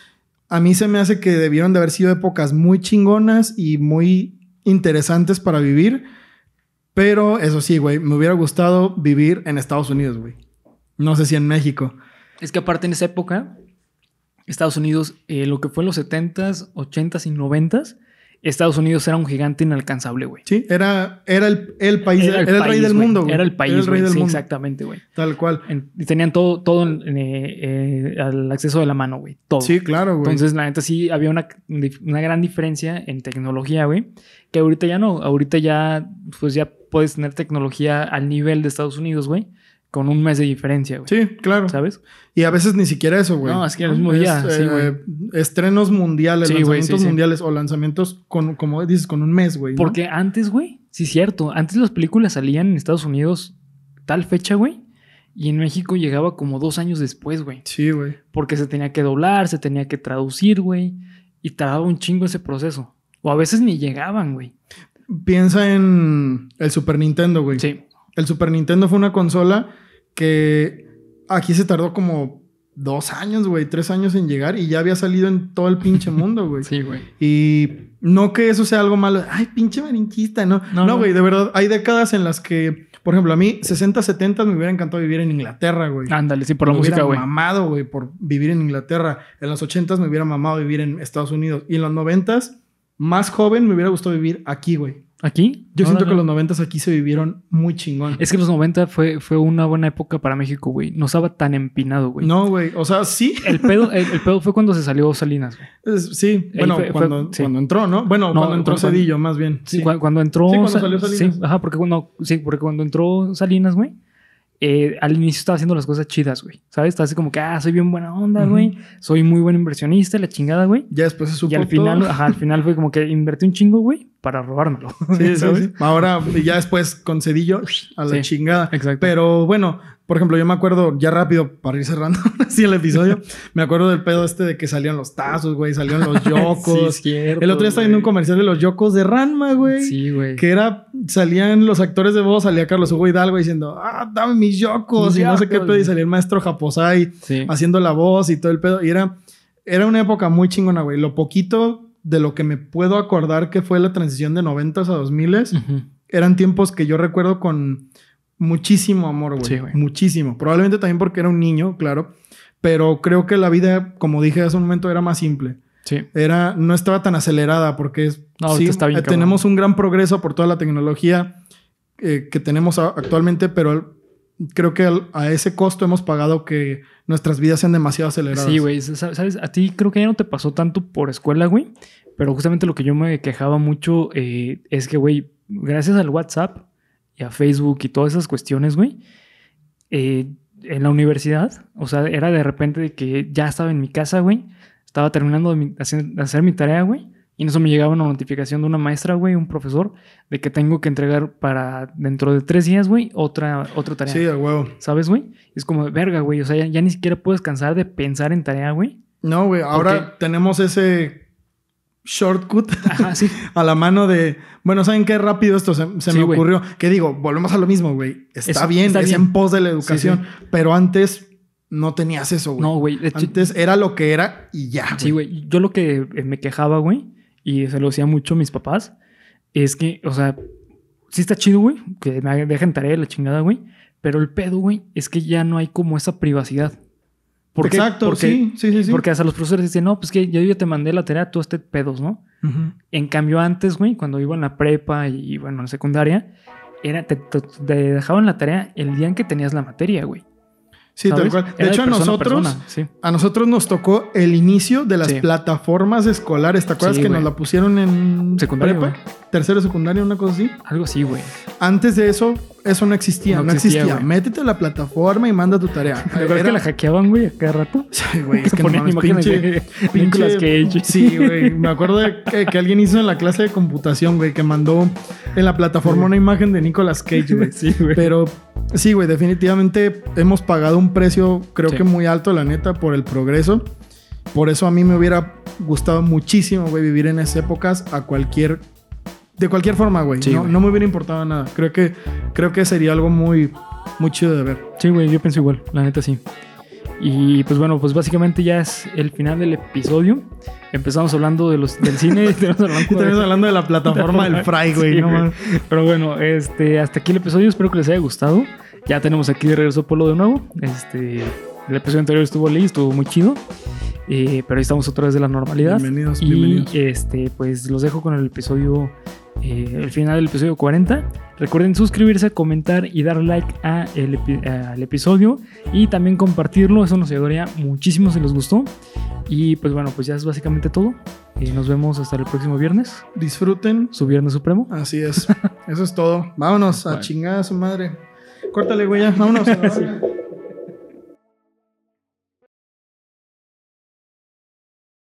a mí se me hace que debieron de haber sido épocas muy chingonas y muy interesantes para vivir. Pero eso sí, güey, me hubiera gustado vivir en Estados Unidos, güey. No sé si en México. Es que aparte en esa época, Estados Unidos, eh, lo que fue en los 70s, 80s y 90s, Estados Unidos era un gigante inalcanzable, güey. Sí, era, era el, el país, era el, rey país, del güey. mundo, güey. Era el país, Era el rey del Sí, mundo. exactamente, güey. Tal cual. En- y tenían todo, todo en- en, eh, eh, al acceso de la mano, güey. Todo. Sí, claro, güey. Entonces, la neta sí había una, una gran diferencia en tecnología, güey. Que ahorita ya no. Ahorita ya, pues ya puedes tener tecnología al nivel de Estados Unidos, güey. Con un mes de diferencia, güey. sí, claro. ¿Sabes? Y a veces ni siquiera eso, güey. No, es que mismo día, sí, güey. estrenos mundiales, Sí, lanzamientos sí. mundiales o lanzamientos con, como dices, con un mes, güey. ¿no? Porque antes, güey, sí es cierto. Antes las películas salían en Estados Unidos tal fecha, güey. Y en México llegaba como dos años después, güey. Sí, güey. Porque se tenía que doblar, se tenía que traducir, güey. Y tardaba un chingo ese proceso. O a veces ni llegaban, güey. Piensa en el Super Nintendo, güey. Sí. El Super Nintendo fue una consola que aquí se tardó como dos años, güey, tres años en llegar y ya había salido en todo el pinche mundo, güey. Sí, güey. Y no que eso sea algo malo. Ay, pinche marinquista, ¿no? No, No, no. güey, de verdad, hay décadas en las que, por ejemplo, a mí, 60, 70 me hubiera encantado vivir en Inglaterra, güey. Ándale, sí, por la me música, hubiera güey. mamado, güey, por vivir en Inglaterra. En los 80 me hubiera mamado vivir en Estados Unidos. Y en los 90 más joven, me hubiera gustado vivir aquí, güey. ¿Aquí? Yo siento que los 90 aquí se vivieron muy chingón. Es que los 90 fue, fue una buena época para México, güey. No estaba tan empinado, güey. No, güey. O sea, sí. El pedo, el, el pedo fue cuando se salió Salinas, güey. Es- sí. Bueno, fue- fue- cuando, sí. cuando entró, ¿no? Bueno, No, cuando entró cuando- Cedillo, más bien. Sí, Sí. cu- cuando entró. Sí, cuando Sa- salió Salinas. Sí, ajá, porque cuando, sí, porque cuando entró Salinas, güey. Eh, al inicio estaba haciendo las cosas chidas, güey. ¿Sabes? Estaba así como que, ah, soy bien buena onda, güey. Soy muy buen inversionista, la chingada, güey. Ya después se supo Y al final, todo. ajá, al final fue como que invertí un chingo, güey, para robármelo. Sí, sí, ¿sabes? sí. Ahora, ya después con Cedillo, a la chingada. Exacto. Pero bueno, por ejemplo, yo me acuerdo, ya rápido, para ir cerrando así el episodio, me acuerdo del pedo este de que salían los tazos, güey, salían los yocos. Sí, cierto, el otro día estaba viendo un comercial de los yocos de Ranma, güey. Sí, güey. Que era, salían los actores de voz, salía Carlos Hugo Hidalgo diciendo, ah, dame mis yocos, Mis y no sé qué pedo, y salía el maestro Japosai Sí. haciendo la voz y todo el pedo. Y era, era una época muy chingona, güey. Lo poquito de lo que me puedo acordar que fue la transición de 90 a 2000 Ujú. eran tiempos que yo recuerdo con muchísimo amor, güey. Sí, güey. muchísimo. Probablemente también porque era un niño, claro. Pero creo que la vida, como dije hace un momento, era más simple. Sí. Era, no estaba tan acelerada porque es, No, ahorita está bien eh, cabrón. tenemos un gran progreso por toda la tecnología eh, que tenemos actualmente, pero el- creo que al- a ese costo hemos pagado que nuestras vidas sean demasiado aceleradas. Sí, güey. sa- ¿Sabes? A ti creo que ya no te pasó tanto por escuela, güey. Pero justamente lo que yo me quejaba mucho eh, es que, güey, gracias al WhatsApp y a Facebook y todas esas cuestiones, güey, eh, en la universidad, o sea, era de repente de que ya estaba en mi casa, güey, estaba terminando de, mi- hacer, de hacer mi tarea, güey, y en eso me llegaba una notificación de una maestra, güey, un profesor, de que tengo que entregar para dentro de tres días, güey, otra, otra tarea. Sí, huevo. ¿Sabes, güey? Es como, verga, güey. O sea, ya, ya ni siquiera puedes cansar de pensar en tarea, güey. No, güey. Ahora tenemos ese shortcut Ajá, sí. a la mano de, bueno, ¿saben qué rápido esto se, se Sí, me ocurrió? Que digo, volvemos a lo mismo, güey. Está Eso, bien, está es bien. en pos de la educación, Sí, pero antes no tenías eso, güey. No, güey. Antes era lo que era y ya. sí, güey. Yo lo que eh, me quejaba, güey, y se lo decía mucho a mis papás, es que, o sea, sí está chido, güey, que me dejen tarea de la chingada, güey. Pero el pedo, güey, es que ya no hay como esa privacidad. Exacto, porque, sí, sí, sí. Porque hasta los profesores dicen, no, pues que yo ya te mandé la tarea, tú estés pedos, ¿no? En cambio, antes, güey, cuando iba en la prepa y, bueno, en la secundaria, era, te, te- te dejaban la tarea el día en que tenías la materia, güey. Sí, tal cual. De Era hecho, a nosotros, sí. a nosotros nos tocó el inicio de las Sí. plataformas escolares. ¿Te acuerdas Sí, que nos la pusieron en Secundaria, prepa? Tercero, secundaria, una cosa así. Algo así, güey. Antes de eso, eso no existía. No No, existía, existía. Métete a la plataforma y manda tu tarea. ¿Te acuerdas Era- que la hackeaban, güey, a cada rato? Sí, güey, es que no mames, pinche, pinche- Cage. Sí, güey. Me acuerdo de que, que alguien hizo en la clase de computación, güey, que mandó en la plataforma una imagen de Nicolas Cage, güey. Sí, güey. Pero sí, güey, definitivamente hemos pagado un precio, creo Sí. que muy alto, la neta, por el progreso. Por eso a mí me hubiera gustado muchísimo, güey, vivir en esas épocas a cualquier. De cualquier forma, güey. Sí, no, no me hubiera importado nada. Creo que, creo que sería algo muy, muy chido de ver. Sí, güey, yo pienso igual, la neta sí. Y pues bueno, pues básicamente ya es el final del episodio. Empezamos hablando de los, del cine y terminamos hablando de- hablando de la plataforma del Fry, güey. Sí, no. Pero bueno, este, hasta aquí el episodio. Espero que les haya gustado. Ya tenemos aquí de regreso Polo de nuevo. Este, el episodio anterior estuvo ley, estuvo muy chido. Eh, pero ahí estamos otra vez de la normalidad. Bienvenidos, y bienvenidos. este, pues los dejo con el episodio, eh, el final del episodio 40. Recuerden suscribirse, comentar y dar like a el epi- al episodio y también compartirlo. Eso nos ayudaría muchísimo si les gustó. Y pues bueno, pues ya es básicamente todo. Eh, nos vemos hasta el próximo viernes, Disfruten. su viernes supremo. Así es. Eso es todo. Vámonos a Bueno. chingar a su madre. Córtale, güey, ya. Vámonos. a la verga.